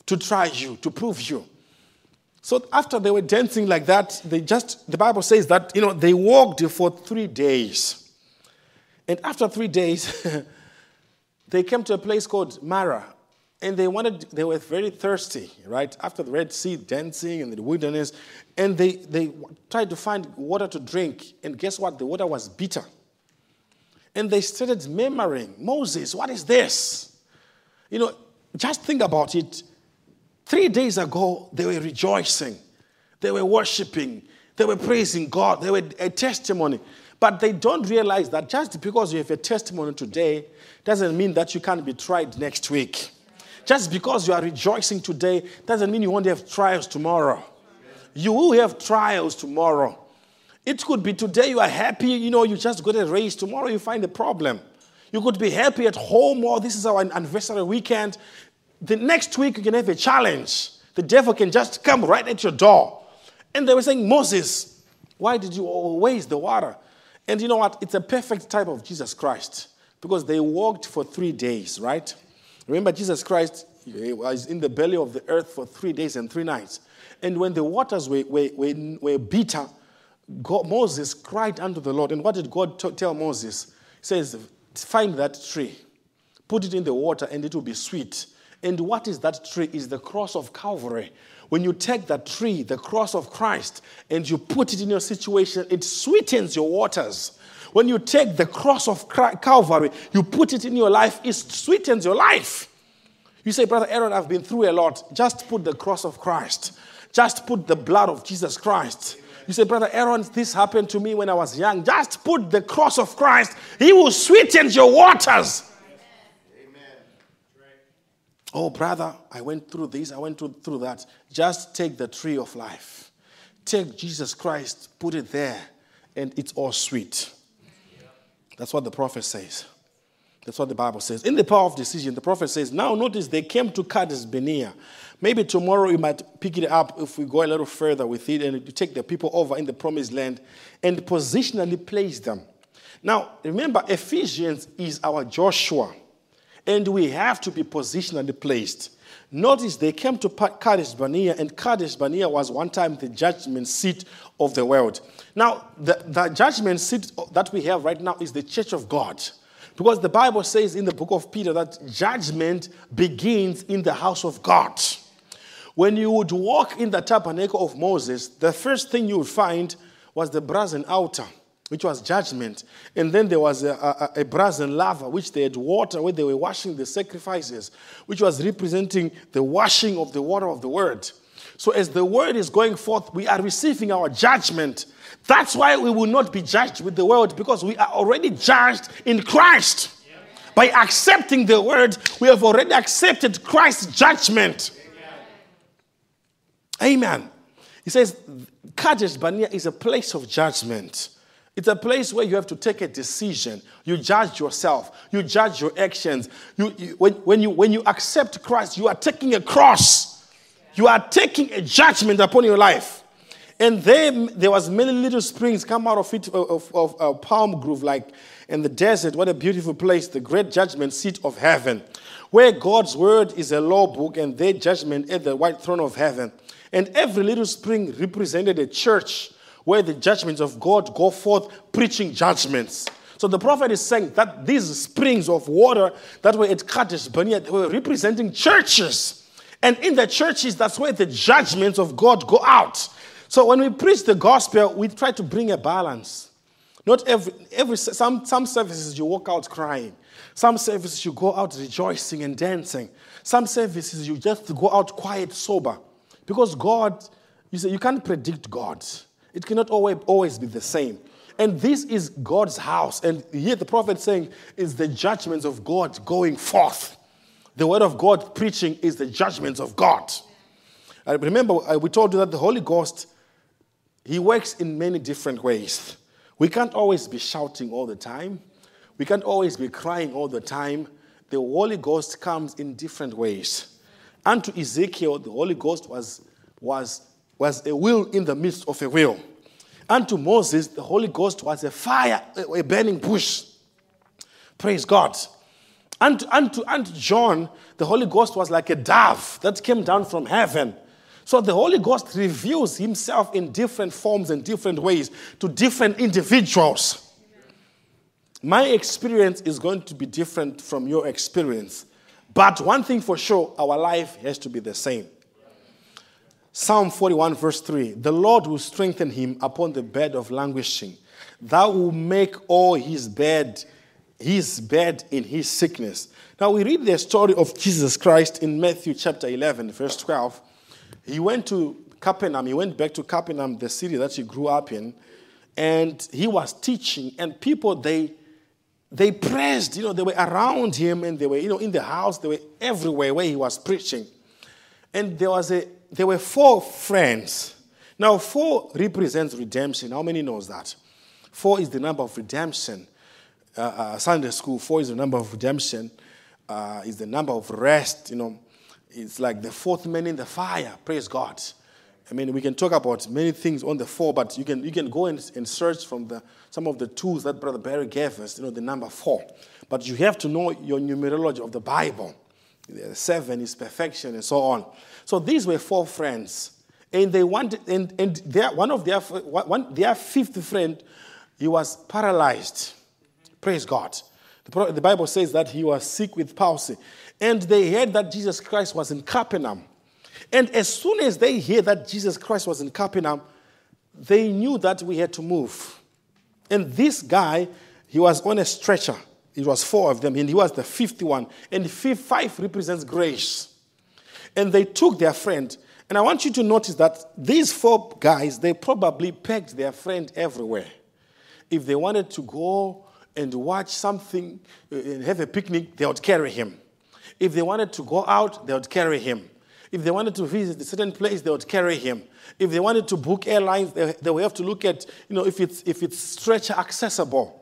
to try you, to prove you. So after they were dancing like that, they just, the Bible says that, you know, they walked for three days. And after three days, they came to a place called Marah. And they wanted, they were very thirsty, right? After the Red Sea, dancing in the wilderness. And they, they tried to find water to drink. And guess what? The water was bitter. And they started murmuring, Moses, what is this? You know, just think about it. Three days ago, they were rejoicing, they were worshiping, they were praising God, they were a testimony. But they don't realize that just because you have a testimony today doesn't mean that you can't be tried next week. Just because you are rejoicing today doesn't mean you won't have trials tomorrow. You will have trials tomorrow. It could be today you are happy, you know, you just got a raise. Tomorrow you find a problem. You could be happy at home, or this is our anniversary weekend. The next week you can have a challenge. The devil can just come right at your door. And they were saying, Moses, why did you waste the water? And you know what? It's a perfect type of Jesus Christ because they walked for three days, right? Remember, Jesus Christ was in the belly of the earth for three days and three nights. And when the waters were, were, were, were bitter, God, Moses cried unto the Lord. And what did God t- tell Moses? He says, Find that tree, put it in the water, and it will be sweet. And what is that tree? Is the cross of Calvary. When you take that tree, the cross of Christ, and you put it in your situation, it sweetens your waters. When you take the cross of Calvary, you put it in your life, it sweetens your life. You say, Brother Aaron, I've been through a lot. Just put the cross of Christ. Just put the blood of Jesus Christ. You say, Brother Aaron, this happened to me when I was young. Just put the cross of Christ. He will sweeten your waters. Amen. Oh, brother, I went through this, I went through, through that. Just take the tree of life. Take Jesus Christ, put it there, and it's all sweet. That's what the prophet says. That's what the Bible says. In the power of decision, the prophet says, Now notice they came to Kadesh Barnea. Maybe tomorrow you might pick it up if we go a little further with it and you take the people over in the promised land and positionally place them. Now, remember, Ephesians is our Joshua. And we have to be positionally placed. Notice they came to Kadesh Barnea, and Kadesh Barnea was one time the judgment seat of the world. Now, the, the judgment seat that we have right now is the church of God. Because the Bible says in the book of Peter that judgment begins in the house of God. When you would walk in the tabernacle of Moses, the first thing you would find was the brazen altar. Which was judgment. And then there was a, a, a brazen laver, which they had water where they were washing the sacrifices, which was representing the washing of the water of the word. So as the word is going forth, we are receiving our judgment. That's why we will not be judged with the world because we are already judged in Christ. By accepting the word, we have already accepted Christ's judgment. Amen. He says, Kadesh Barnea is a place of judgment. It's a place where you have to take a decision. You judge yourself. You judge your actions. You, you, when, when, you, when you accept Christ, you are taking a cross. You are taking a judgment upon your life. And there, there was many little springs come out of it, of, of, of Palm Grove, like in the desert. What a beautiful place, the great judgment seat of heaven, where God's word is a law book and their judgment at the white throne of heaven. And every little spring represented a church where the judgments of God go forth preaching judgments. So the prophet is saying that these springs of water that were at Kadesh Barnea were representing churches. And in the churches, that's where the judgments of God go out. So when we preach the gospel, we try to bring a balance. Not every, every some, some services you walk out crying. Some services you go out rejoicing and dancing. Some services you just go out quiet, sober. Because God, you say, you can't predict God. It cannot always, be the same. And this is God's house. And here the prophet saying is the judgments of God going forth. The word of God preaching is the judgments of God. Remember uh, we told you that the Holy Ghost, he works in many different ways. We can't always be shouting all the time. We can't always be crying all the time. The Holy Ghost comes in different ways. Unto Ezekiel, the Holy Ghost was, was, was a will in the midst of a will. Unto Moses, the Holy Ghost was a fire, a burning bush. Praise God. Unto, unto, unto John, the Holy Ghost was like a dove that came down from heaven. So the Holy Ghost reveals himself in different forms and different ways to different individuals. My experience is going to be different from your experience. But one thing for sure, our life has to be the same. Psalm 41, verse 3 The Lord will strengthen him upon the bed of languishing. Thou will make all his bed, his bed in his sickness. Now we read the story of Jesus Christ in Matthew chapter 11, verse 12. He went to Capernaum, he went back to Capernaum, the city that he grew up in, and he was teaching, and people they they praised, you know, they were around him and they were, you know, in the house, they were everywhere where he was preaching. And there was a there were four friends. Now, four represents redemption. How many knows that? Four is the number of redemption. Uh, uh, Sunday school, four is the number of redemption. Uh, is the number of rest. You know, it's like the fourth man in the fire. Praise God. I mean, we can talk about many things on the four, but you can, you can go and, and search from the, some of the tools that Brother Barry gave us, you know, the number four. But you have to know your numerology of the Bible. Seven is perfection and so on. So these were four friends. And they wanted, and, and their, one of their, one, their fifth friend, he was paralyzed. Praise God. The, the Bible says that he was sick with palsy. And they heard that Jesus Christ was in Capernaum. And as soon as they hear that Jesus Christ was in Capernaum, they knew that we had to move. And this guy, he was on a stretcher. It was four of them, and he was the fifth one. And five represents grace. And they took their friend. And I want you to notice that these four guys, they probably pegged their friend everywhere. If they wanted to go and watch something uh, and have a picnic, they would carry him. If they wanted to go out, they would carry him. If they wanted to visit a certain place, they would carry him. If they wanted to book airlines, they, they would have to look at, you know, if it's, if it's stretcher accessible.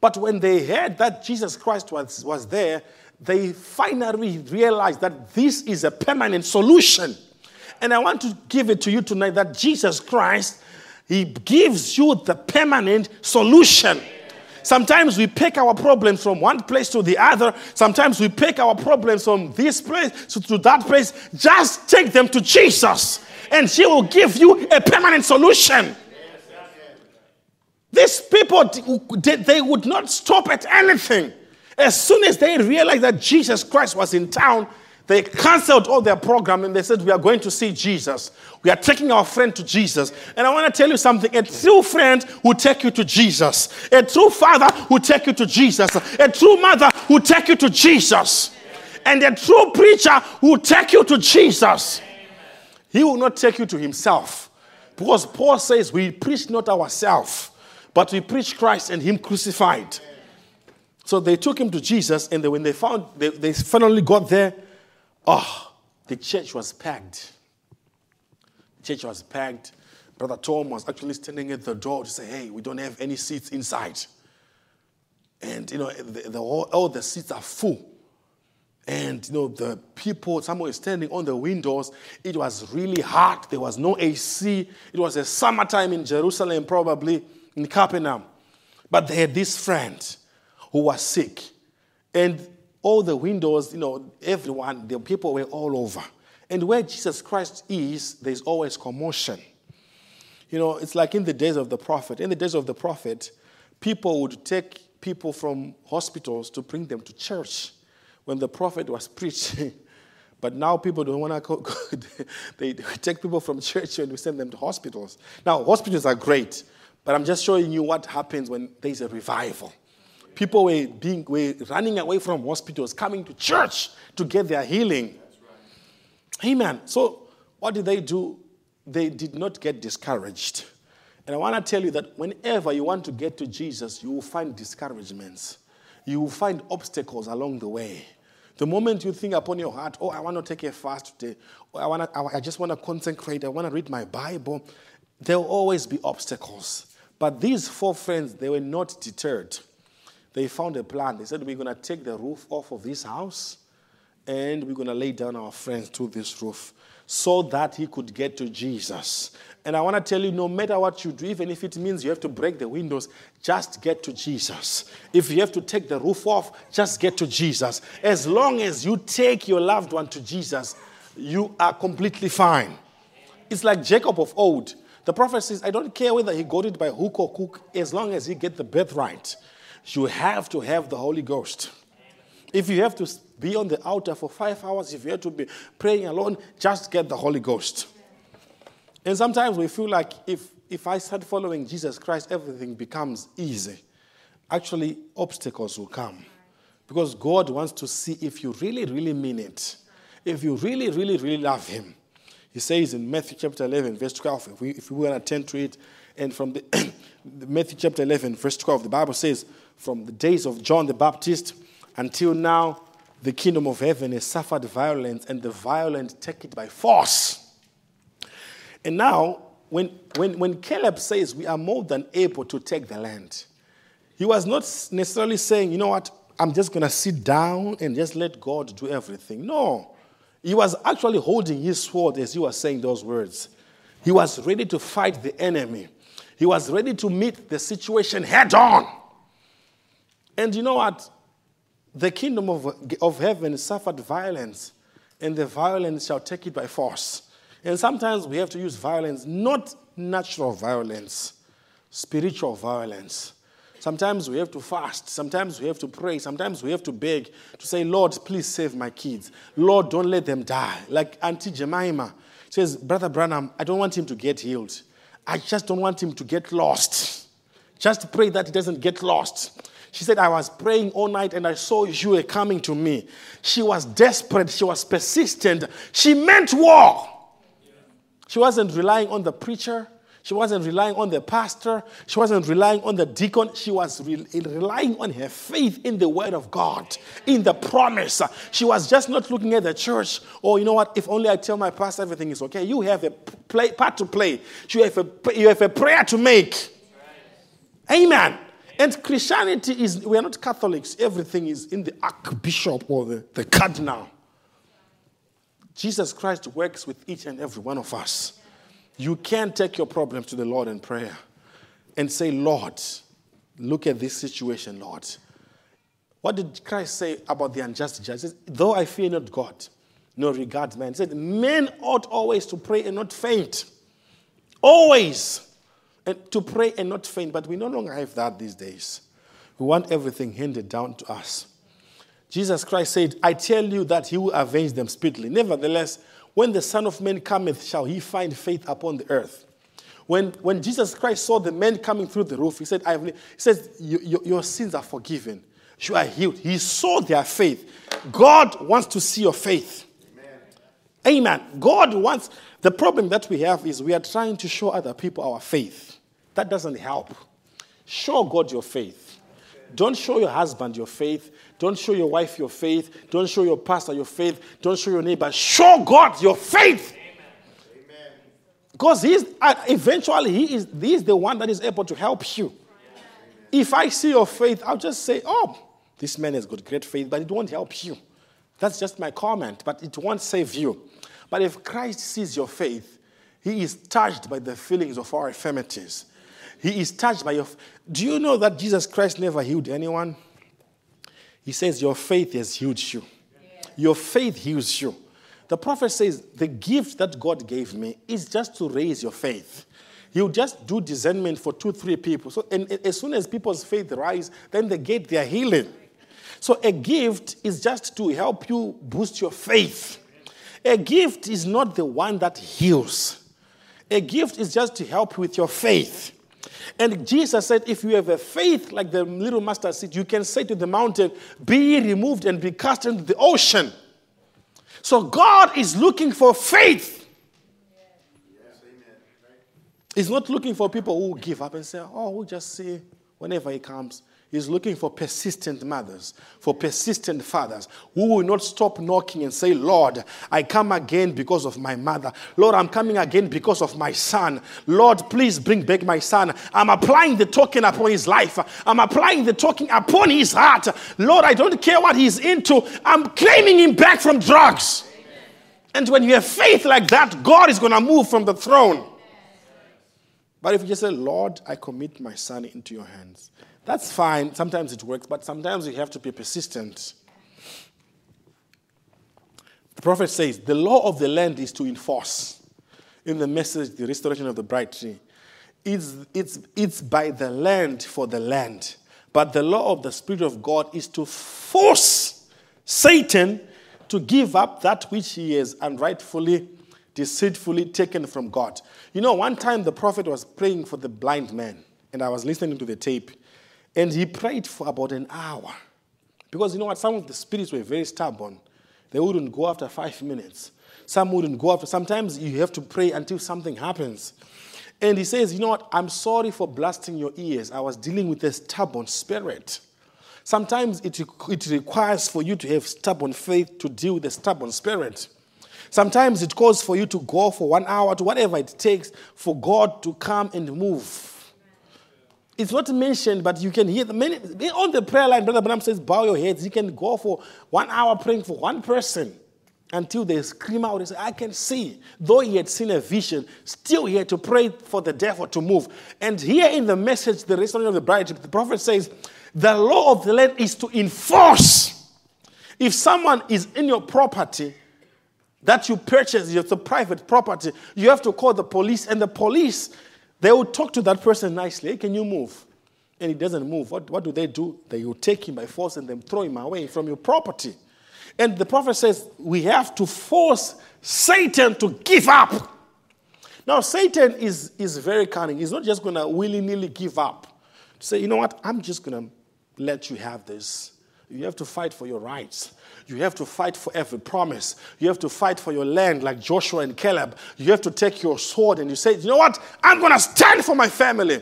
But when they heard that Jesus Christ was, was there, they finally realized that this is a permanent solution. And I want to give it to you tonight that Jesus Christ, He gives you the permanent solution. Sometimes we pick our problems from one place to the other. Sometimes we pick our problems from this place to that place. Just take them to Jesus, and He will give you a permanent solution. These people, they would not stop at anything. As soon as they realized that Jesus Christ was in town, They canceled all their program and they said, We are going to see Jesus. We are taking our friend to Jesus. And I want to tell you something a true friend will take you to Jesus, a true father will take you to Jesus, a true mother will take you to Jesus, and a true preacher will take you to Jesus. He will not take you to himself. Because Paul says, We preach not ourselves, but we preach Christ and Him crucified. So they took him to Jesus, and they, when they found, they, they finally got there, oh, the church was packed. The church was packed. Brother Tom was actually standing at the door to say, Hey, we don't have any seats inside. And, you know, the, the, all, all the seats are full. And, you know, the people, someone was standing on the windows. It was really hot. There was no AC. It was a summertime in Jerusalem, probably in Capernaum. But they had this friend who was sick. And all the windows, you know, everyone, the people were all over. And where Jesus Christ is, there's always commotion. You know, it's like in the days of the prophet. In the days of the prophet, people would take people from hospitals to bring them to church when the prophet was preaching. But now people don't want to go. they take people from church and we send them to hospitals. Now, hospitals are great, but I'm just showing you what happens when there's a revival. People were, being, were running away from hospitals, coming to church to get their healing. Right. Amen. So, what did they do? They did not get discouraged. And I want to tell you that whenever you want to get to Jesus, you will find discouragements, you will find obstacles along the way. The moment you think upon your heart, oh, I want to take a fast today, or I, want to, I just want to consecrate, I want to read my Bible, there will always be obstacles. But these four friends, they were not deterred they found a plan. They said, We're going to take the roof off of this house and we're going to lay down our friends to this roof so that he could get to Jesus. And I want to tell you no matter what you do, even if it means you have to break the windows, just get to Jesus. If you have to take the roof off, just get to Jesus. As long as you take your loved one to Jesus, you are completely fine. It's like Jacob of old. The prophet says, I don't care whether he got it by hook or crook, as long as he get the birthright you have to have the Holy Ghost. If you have to be on the altar for five hours, if you have to be praying alone, just get the Holy Ghost. And sometimes we feel like if, if I start following Jesus Christ, everything becomes easy. Actually, obstacles will come. Because God wants to see if you really, really mean it. If you really, really, really love Him. He says in Matthew chapter 11, verse 12, if we, if we want to attend to it, and from the Matthew chapter 11, verse 12, the Bible says, from the days of John the Baptist until now, the kingdom of heaven has suffered violence, and the violent take it by force. And now, when, when, when Caleb says we are more than able to take the land, he was not necessarily saying, you know what, I'm just going to sit down and just let God do everything. No. He was actually holding his sword as he was saying those words. He was ready to fight the enemy, he was ready to meet the situation head on. And you know what? The kingdom of, of heaven suffered violence, and the violence shall take it by force. And sometimes we have to use violence, not natural violence, spiritual violence. Sometimes we have to fast. Sometimes we have to pray. Sometimes we have to beg to say, Lord, please save my kids. Lord, don't let them die. Like Auntie Jemima says, Brother Branham, I don't want him to get healed. I just don't want him to get lost. Just pray that he doesn't get lost. She said, I was praying all night and I saw you coming to me. She was desperate. She was persistent. She meant war. She wasn't relying on the preacher. She wasn't relying on the pastor. She wasn't relying on the deacon. She was re- relying on her faith in the word of God, in the promise. She was just not looking at the church. Oh, you know what? If only I tell my pastor everything is okay. You have a play, part to play. You have a, you have a prayer to make. Amen. And Christianity is, we are not Catholics. Everything is in the archbishop or the, the cardinal. Jesus Christ works with each and every one of us. You can take your problems to the Lord in prayer and say, Lord, look at this situation, Lord. What did Christ say about the unjust judge? Though I fear not God, nor regard man. He said, Men ought always to pray and not faint. Always and to pray and not faint, but we no longer have that these days. We want everything handed down to us. Jesus Christ said, I tell you that he will avenge them speedily. Nevertheless, when the Son of Man cometh, shall he find faith upon the earth? When, when Jesus Christ saw the men coming through the roof, he said, I have, he says, your, your sins are forgiven. You are healed. He saw their faith. God wants to see your faith. Amen. Amen. God wants, the problem that we have is we are trying to show other people our faith. That doesn't help. Show God your faith. Don't show your husband your faith. Don't show your wife your faith. Don't show your pastor your faith. Don't show your neighbor. Show God your faith. Because he's uh, eventually he is, he is the one that is able to help you. If I see your faith, I'll just say, oh, this man has got great faith, but it won't help you. That's just my comment, but it won't save you. But if Christ sees your faith, he is touched by the feelings of our infirmities. He is touched by your. Do you know that Jesus Christ never healed anyone? He says, Your faith has healed you. Your faith heals you. The prophet says, The gift that God gave me is just to raise your faith. He'll just do discernment for two, three people. So, and as soon as people's faith rise, then they get their healing. So, a gift is just to help you boost your faith. A gift is not the one that heals, a gift is just to help you with your faith. And Jesus said, if you have a faith like the little mustard seed, you can say to the mountain, Be removed and be cast into the ocean. So God is looking for faith. He's not looking for people who give up and say, Oh, we'll just see whenever He comes. He's looking for persistent mothers, for persistent fathers who will not stop knocking and say, Lord, I come again because of my mother. Lord, I'm coming again because of my son. Lord, please bring back my son. I'm applying the token upon his life. I'm applying the token upon his heart. Lord, I don't care what he's into. I'm claiming him back from drugs. And when you have faith like that, God is going to move from the throne. But if you just say, Lord, I commit my son into your hands, that's fine. Sometimes it works, but sometimes you have to be persistent. The prophet says the law of the land is to enforce. In the message, the restoration of the bride tree, it's, it's, it's by the land for the land. But the law of the Spirit of God is to force Satan to give up that which he has unrightfully, deceitfully taken from God. You know, one time the prophet was praying for the blind man, and I was listening to the tape. And he prayed for about an hour. Because you know what? Some of the spirits were very stubborn. They wouldn't go after five minutes. Some wouldn't go after. Sometimes you have to pray until something happens. And he says, You know what? I'm sorry for blasting your ears. I was dealing with a stubborn spirit. Sometimes it, it requires for you to have stubborn faith to deal with a stubborn spirit. Sometimes it calls for you to go for one hour to whatever it takes for God to come and move. It's not mentioned, but you can hear the many on the prayer line. Brother Branham says, "Bow your heads." You can go for one hour praying for one person until they scream out and say, "I can see." Though he had seen a vision, still he had to pray for the devil to move. And here in the message, the restoration of the bride, the prophet says, "The law of the land is to enforce." If someone is in your property that you purchase, it's a private property, you have to call the police, and the police they will talk to that person nicely. Hey, can you move? And he doesn't move. What, what do they do? They will take him by force and then throw him away from your property. And the prophet says we have to force Satan to give up. Now, Satan is, is very cunning. He's not just going to willy nilly give up. Say, you know what? I'm just going to let you have this. You have to fight for your rights. You have to fight for every promise. You have to fight for your land like Joshua and Caleb. You have to take your sword and you say, you know what? I'm going to stand for my family.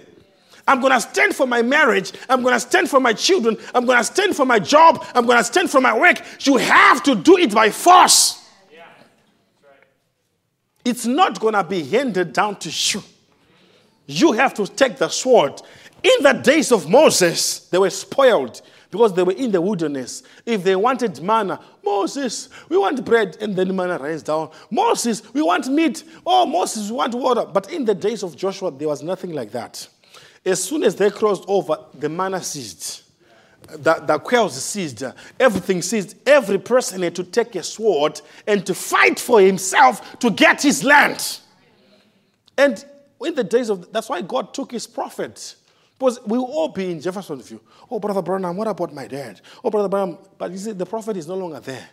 I'm going to stand for my marriage. I'm going to stand for my children. I'm going to stand for my job. I'm going to stand for my work. You have to do it by force. It's not going to be handed down to you. You have to take the sword. In the days of Moses, they were spoiled because they were in the wilderness. If they wanted manna, Moses, we want bread, and then manna rains down. Moses, we want meat. Oh, Moses, we want water. But in the days of Joshua, there was nothing like that. As soon as they crossed over, the manna ceased. The, the quails ceased, everything ceased. Every person had to take a sword and to fight for himself to get his land. And in the days of, that's why God took his prophet Because we will all be in Jeffersonville. Oh, Brother Branham, what about my dad? Oh, Brother Branham. But you see, the prophet is no longer there.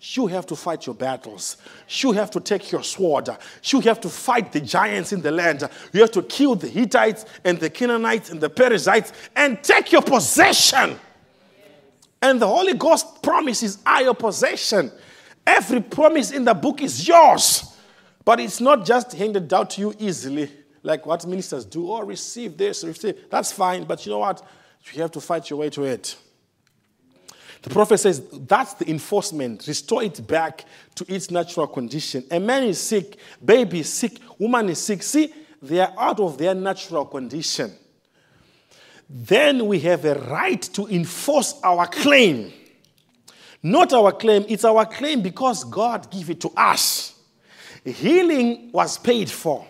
You have to fight your battles. You have to take your sword. You have to fight the giants in the land. You have to kill the Hittites and the Canaanites and the Perizzites and take your possession. And the Holy Ghost promises are your possession. Every promise in the book is yours. But it's not just handed out to you easily, like what ministers do. Oh, receive this, receive. That's fine, but you know what? You have to fight your way to it. The prophet says that's the enforcement. Restore it back to its natural condition. A man is sick, baby is sick, woman is sick. See, they are out of their natural condition. Then we have a right to enforce our claim. Not our claim, it's our claim because God gave it to us. Healing was paid for.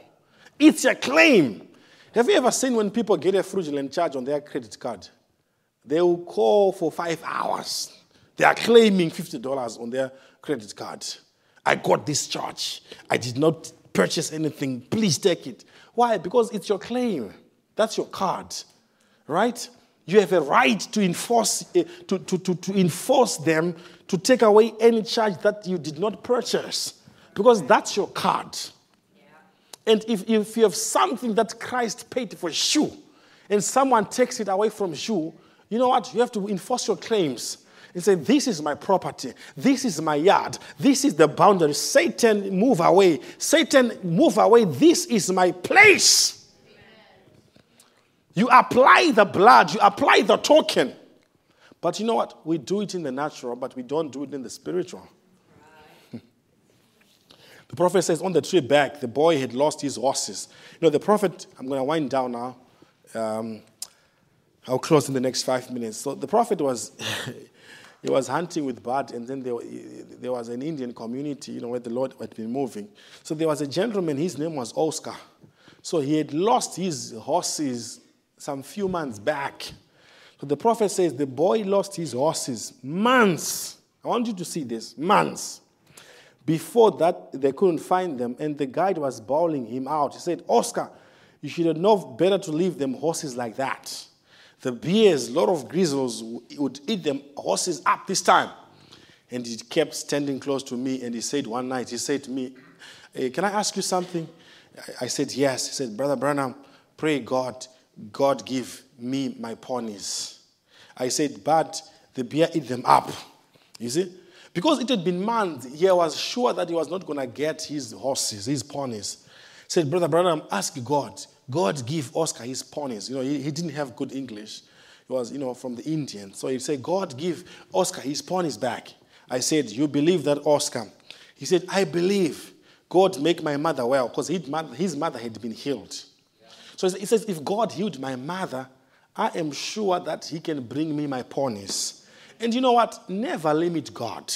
It's a claim. Have you ever seen when people get a fraudulent charge on their credit card? They will call for five hours. They are claiming $50 on their credit card. I got this charge. I did not purchase anything. Please take it. Why? Because it's your claim. That's your card, right? You have a right to enforce, eh, to, to, to, to enforce them to take away any charge that you did not purchase because that's your card. And if, if you have something that Christ paid for you and someone takes it away from you, you know what? You have to enforce your claims and say, This is my property. This is my yard. This is the boundary. Satan, move away. Satan, move away. This is my place. You apply the blood, you apply the token. But you know what? We do it in the natural, but we don't do it in the spiritual. The prophet says on the trip back, the boy had lost his horses. You know, the prophet, I'm going to wind down now. Um, I'll close in the next five minutes. So the prophet was, he was hunting with bird, and then there, there was an Indian community, you know, where the Lord had been moving. So there was a gentleman, his name was Oscar. So he had lost his horses some few months back. So the prophet says the boy lost his horses months. I want you to see this months. Before that, they couldn't find them, and the guide was bawling him out. He said, Oscar, you should have known better to leave them horses like that. The bears, lot of grizzles, would eat them horses up this time. And he kept standing close to me and he said one night, he said to me, hey, Can I ask you something? I said, Yes. He said, Brother Branham, pray God, God give me my ponies. I said, But the bear eat them up. You see? Because it had been months, he was sure that he was not going to get his horses, his ponies. He said, Brother Branham, ask God God give Oscar his ponies. You know, he, he didn't have good English. He was, you know, from the Indian. So he said, God give Oscar his ponies back. I said, you believe that, Oscar? He said, I believe. God make my mother well because his mother had been healed. So he says, if God healed my mother, I am sure that he can bring me my ponies. And you know what? Never limit God.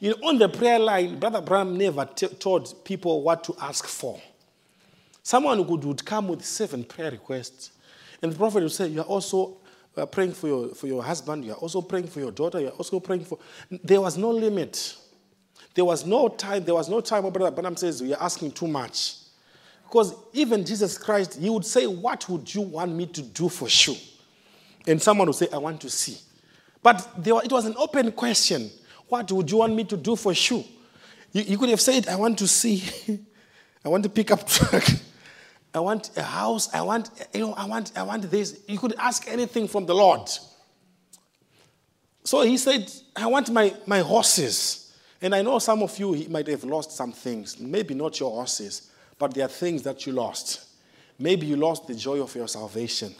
You know, on the prayer line, Brother Branham never t- told people what to ask for. Someone would, would come with seven prayer requests, and the prophet would say, You are also praying for your, for your husband, you are also praying for your daughter, you are also praying for. There was no limit. There was no time, there was no time where Brother Branham says, You're asking too much. Because even Jesus Christ, he would say, What would you want me to do for you? And someone would say, I want to see. But it was an open question. What would you want me to do for you? You, you could have said, I want to see. I want to pick up truck. I want a house. I want, you know, I want, I want this. You could ask anything from the Lord. So he said, I want my, my horses. And I know some of you might have lost some things. Maybe not your horses, but there are things that you lost. Maybe you lost the joy of your salvation.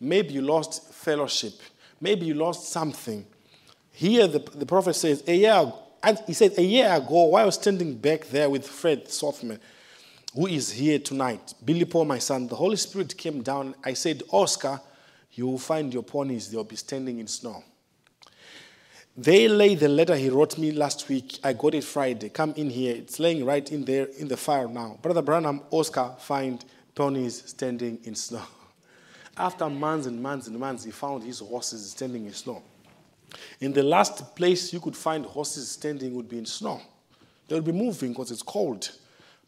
Maybe you lost fellowship. Maybe you lost something. Here, the, the prophet says, a year, and he said, a year ago, while I was standing back there with Fred Sothmann, who is here tonight, Billy Paul, my son, the Holy Spirit came down. I said, Oscar, you will find your ponies, they'll be standing in snow. They lay the letter he wrote me last week. I got it Friday. Come in here. It's laying right in there in the fire now. Brother Branham, Oscar, find ponies standing in snow. After months and months and months, he found his horses standing in snow. In the last place you could find horses standing would be in snow. They would be moving because it's cold.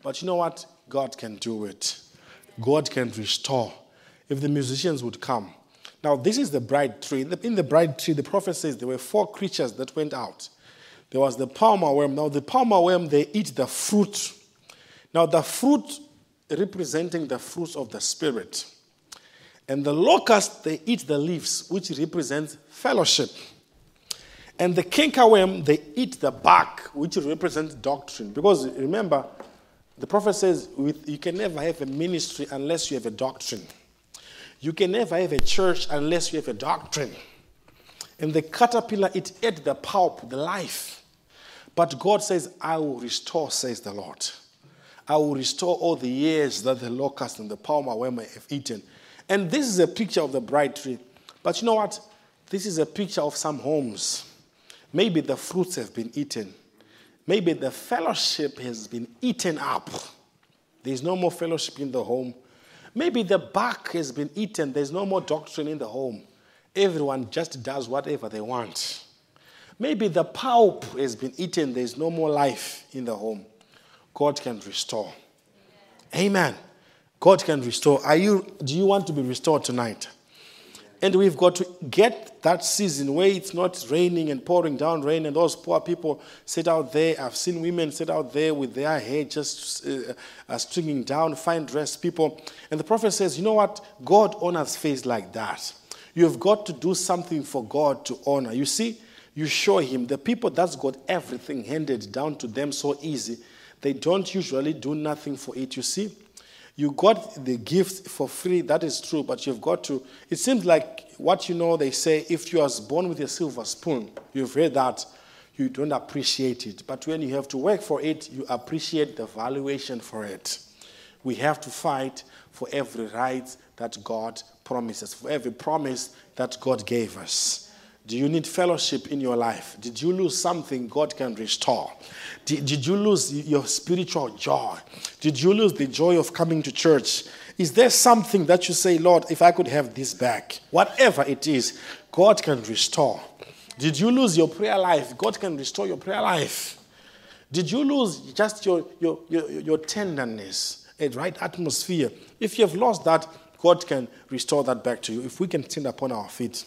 But you know what? God can do it. God can restore. if the musicians would come. Now, this is the bride tree. In the bride tree, the prophet says there were four creatures that went out. There was the palmer worm. Now, the palmer worm, they eat the fruit. Now, the fruit representing the fruits of the Spirit. And the locust, they eat the leaves, which represents fellowship. And the cankerworm, they eat the bark, which represents doctrine. Because remember, the prophet says you can never have a ministry unless you have a doctrine. You can never have a church unless you have a doctrine. And the caterpillar, it ate the pulp, the life. But God says, I will restore, says the Lord. I will restore all the years that the locust and the palmer worm have eaten. And this is a picture of the bride tree. But you know what? This is a picture of some homes. Maybe the fruits have been eaten. Maybe the fellowship has been eaten up. There's no more fellowship in the home. Maybe the bark has been eaten. There's no more doctrine in the home. Everyone just does whatever they want. Maybe the pulp has been eaten. There's no more life in the home. God can restore. Amen. God can restore. Are you, do you want to be restored tonight? And we've got to get that season where it's not raining and pouring down rain, and those poor people sit out there. I've seen women sit out there with their hair just uh, uh, stringing down, fine dressed people. And the prophet says, You know what? God honors face like that. You've got to do something for God to honor. You see, you show Him the people that's got everything handed down to them so easy, they don't usually do nothing for it. You see? You got the gift for free, that is true, but you've got to. It seems like what you know, they say, if you are born with a silver spoon, you've heard that, you don't appreciate it. But when you have to work for it, you appreciate the valuation for it. We have to fight for every right that God promises, for every promise that God gave us. Do you need fellowship in your life? Did you lose something God can restore? Did, did you lose your spiritual joy? Did you lose the joy of coming to church? Is there something that you say, Lord, if I could have this back? Whatever it is, God can restore. Did you lose your prayer life? God can restore your prayer life. Did you lose just your, your, your, your tenderness, a right atmosphere? If you have lost that, God can restore that back to you. If we can stand upon our feet.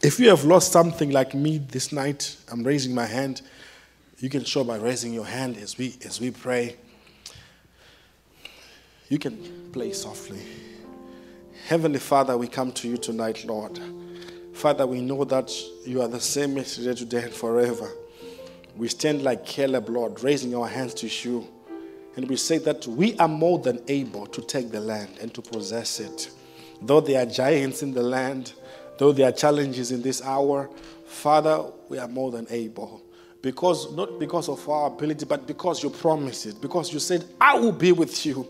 If you have lost something like me this night, I'm raising my hand. You can show by raising your hand as we as we pray. You can play softly. Heavenly Father, we come to you tonight, Lord. Father, we know that you are the same yesterday, today, and forever. We stand like Caleb, Lord, raising our hands to you. And we say that we are more than able to take the land and to possess it. Though there are giants in the land, Though there are challenges in this hour, Father, we are more than able. Because not because of our ability, but because you promised it. Because you said, I will be with you.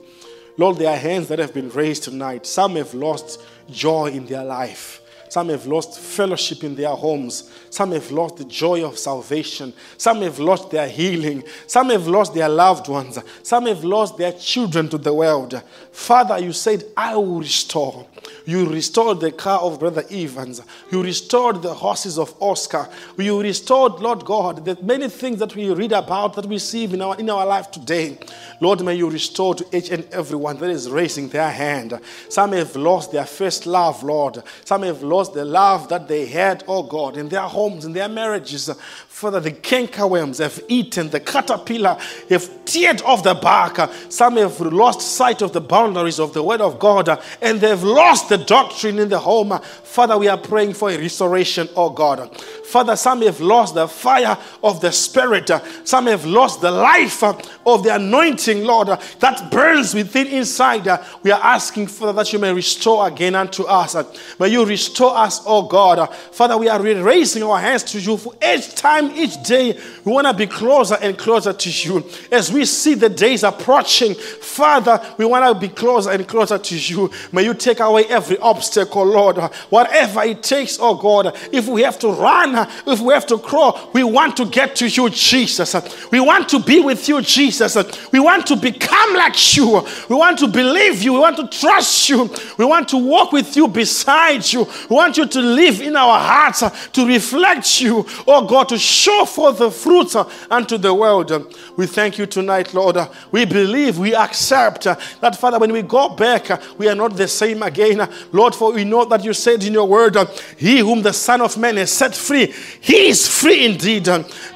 Lord, there are hands that have been raised tonight. Some have lost joy in their life. Some have lost fellowship in their homes. Some have lost the joy of salvation. Some have lost their healing. Some have lost their loved ones. Some have lost their children to the world. Father, you said, I will restore. You restored the car of Brother Evans. You restored the horses of Oscar. You restored, Lord God, the many things that we read about that we see in our, in our life today. Lord, may you restore to each and everyone that is raising their hand. Some have lost their first love, Lord. Some have lost the love that they had, oh God, in their homes, in their marriages. Father, the cankerworms have eaten, the caterpillar have teared off the bark. Some have lost sight of the boundaries of the Word of God and they've lost the doctrine in the home. Father, we are praying for a restoration, oh God. Father, some have lost the fire of the Spirit. Some have lost the life of the anointing, Lord, that burns within inside. We are asking, Father, that you may restore again unto us. May you restore us, oh God. Father, we are raising our hands to you for each time, each day. We want to be closer and closer to you. As we see the days approaching, Father, we want to be closer and closer to you. May you take away every obstacle, Lord. Whatever it takes, oh God. If we have to run, if we have to crawl, we want to get to you, Jesus. We want to be with you, Jesus. We want to become like you. We want to believe you. We want to trust you. We want to walk with you beside you. We want you to live in our hearts to reflect you, oh God, to show forth the fruits unto the world. We thank you tonight, Lord. We believe, we accept that, Father, when we go back, we are not the same again. Lord, for we know that you said in your word, He whom the Son of Man has set free, he is free indeed.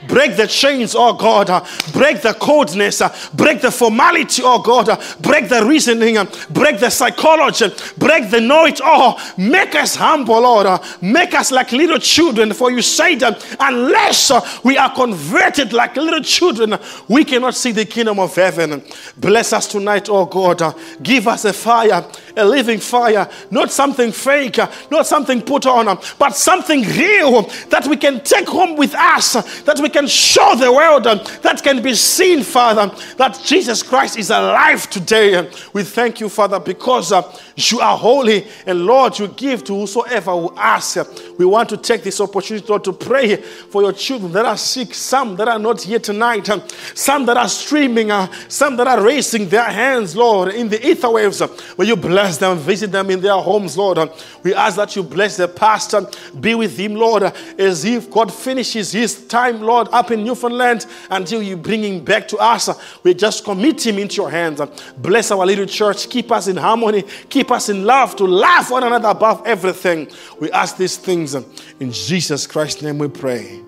Break the chains, oh God. Break the coldness. Break the formality, oh God. Break the reasoning. Break the psychology. Break the know it all. Make us humble, Lord. Make us like little children. For you said, unless we are converted like little children, we cannot see the kingdom of heaven. Bless us tonight, oh God. Give us a fire, a living fire, not something fake, not something put on, but something real that we can take home with us, that we can show the world, that can be seen, Father, that Jesus Christ is alive today. We thank you, Father, because uh, you are holy, and Lord, you give to whosoever will ask. Uh, We want to take this opportunity, Lord, to pray for your children that are sick, some that are not here tonight, some that are streaming, uh, some that are raising their hands, Lord, in the ether waves. Will you bless them, visit them in their homes, Lord? We ask that you bless the pastor, be with him, Lord, as if God finishes his time, Lord, up in Newfoundland until you bring him back to us. We just commit him into your hands. Bless our little church, keep us in harmony, keep us in love, to love one another above everything. We ask these things in Jesus Christ's name we pray.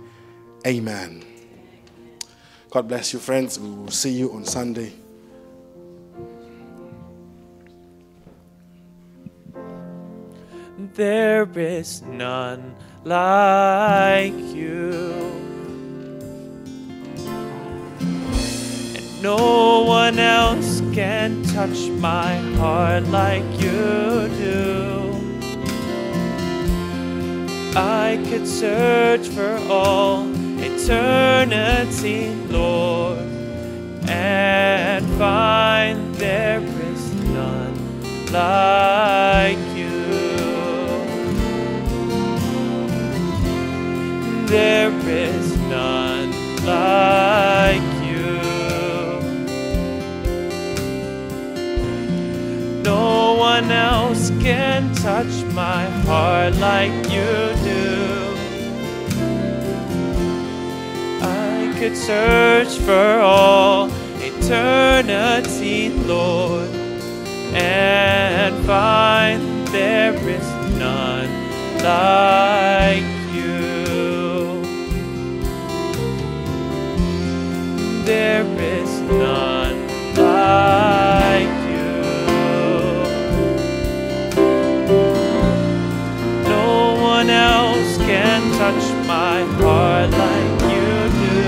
Amen. God bless you, friends. We will see you on Sunday. There is none like you. And no one else can touch my heart like you do. I could search for all eternity, Lord, and find there is none like you. There is none like you. No one else can touch my heart like you do. I could search for all eternity, Lord, and find there is none like you. There is none like you. No one else can touch my heart like you do.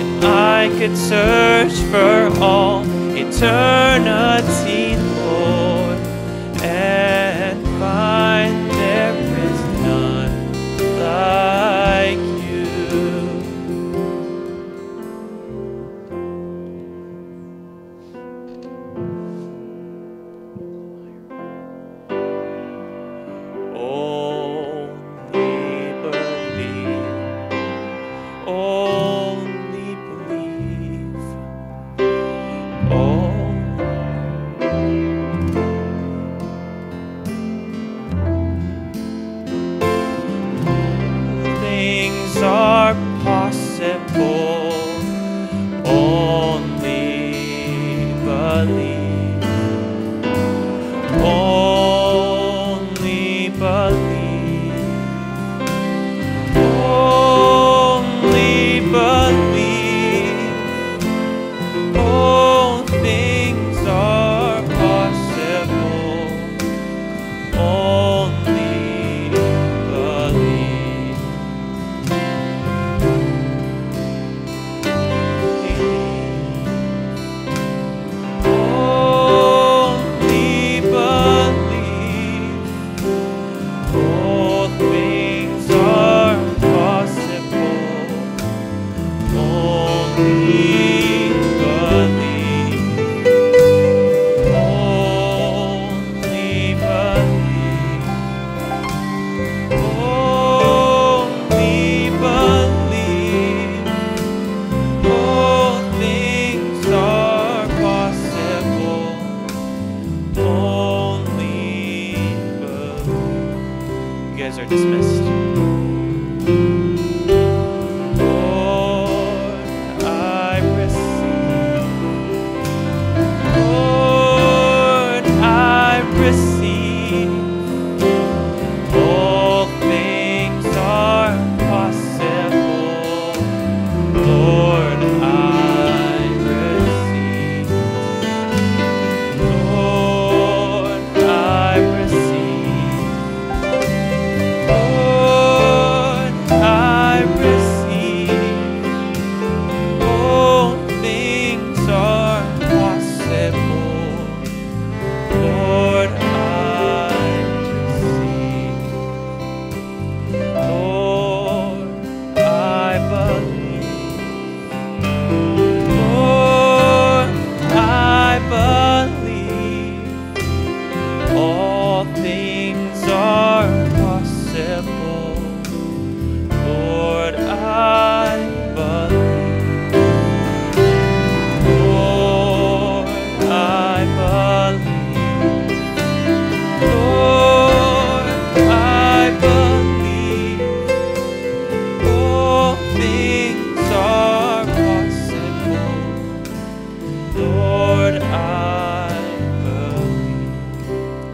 And I could search for all eternity,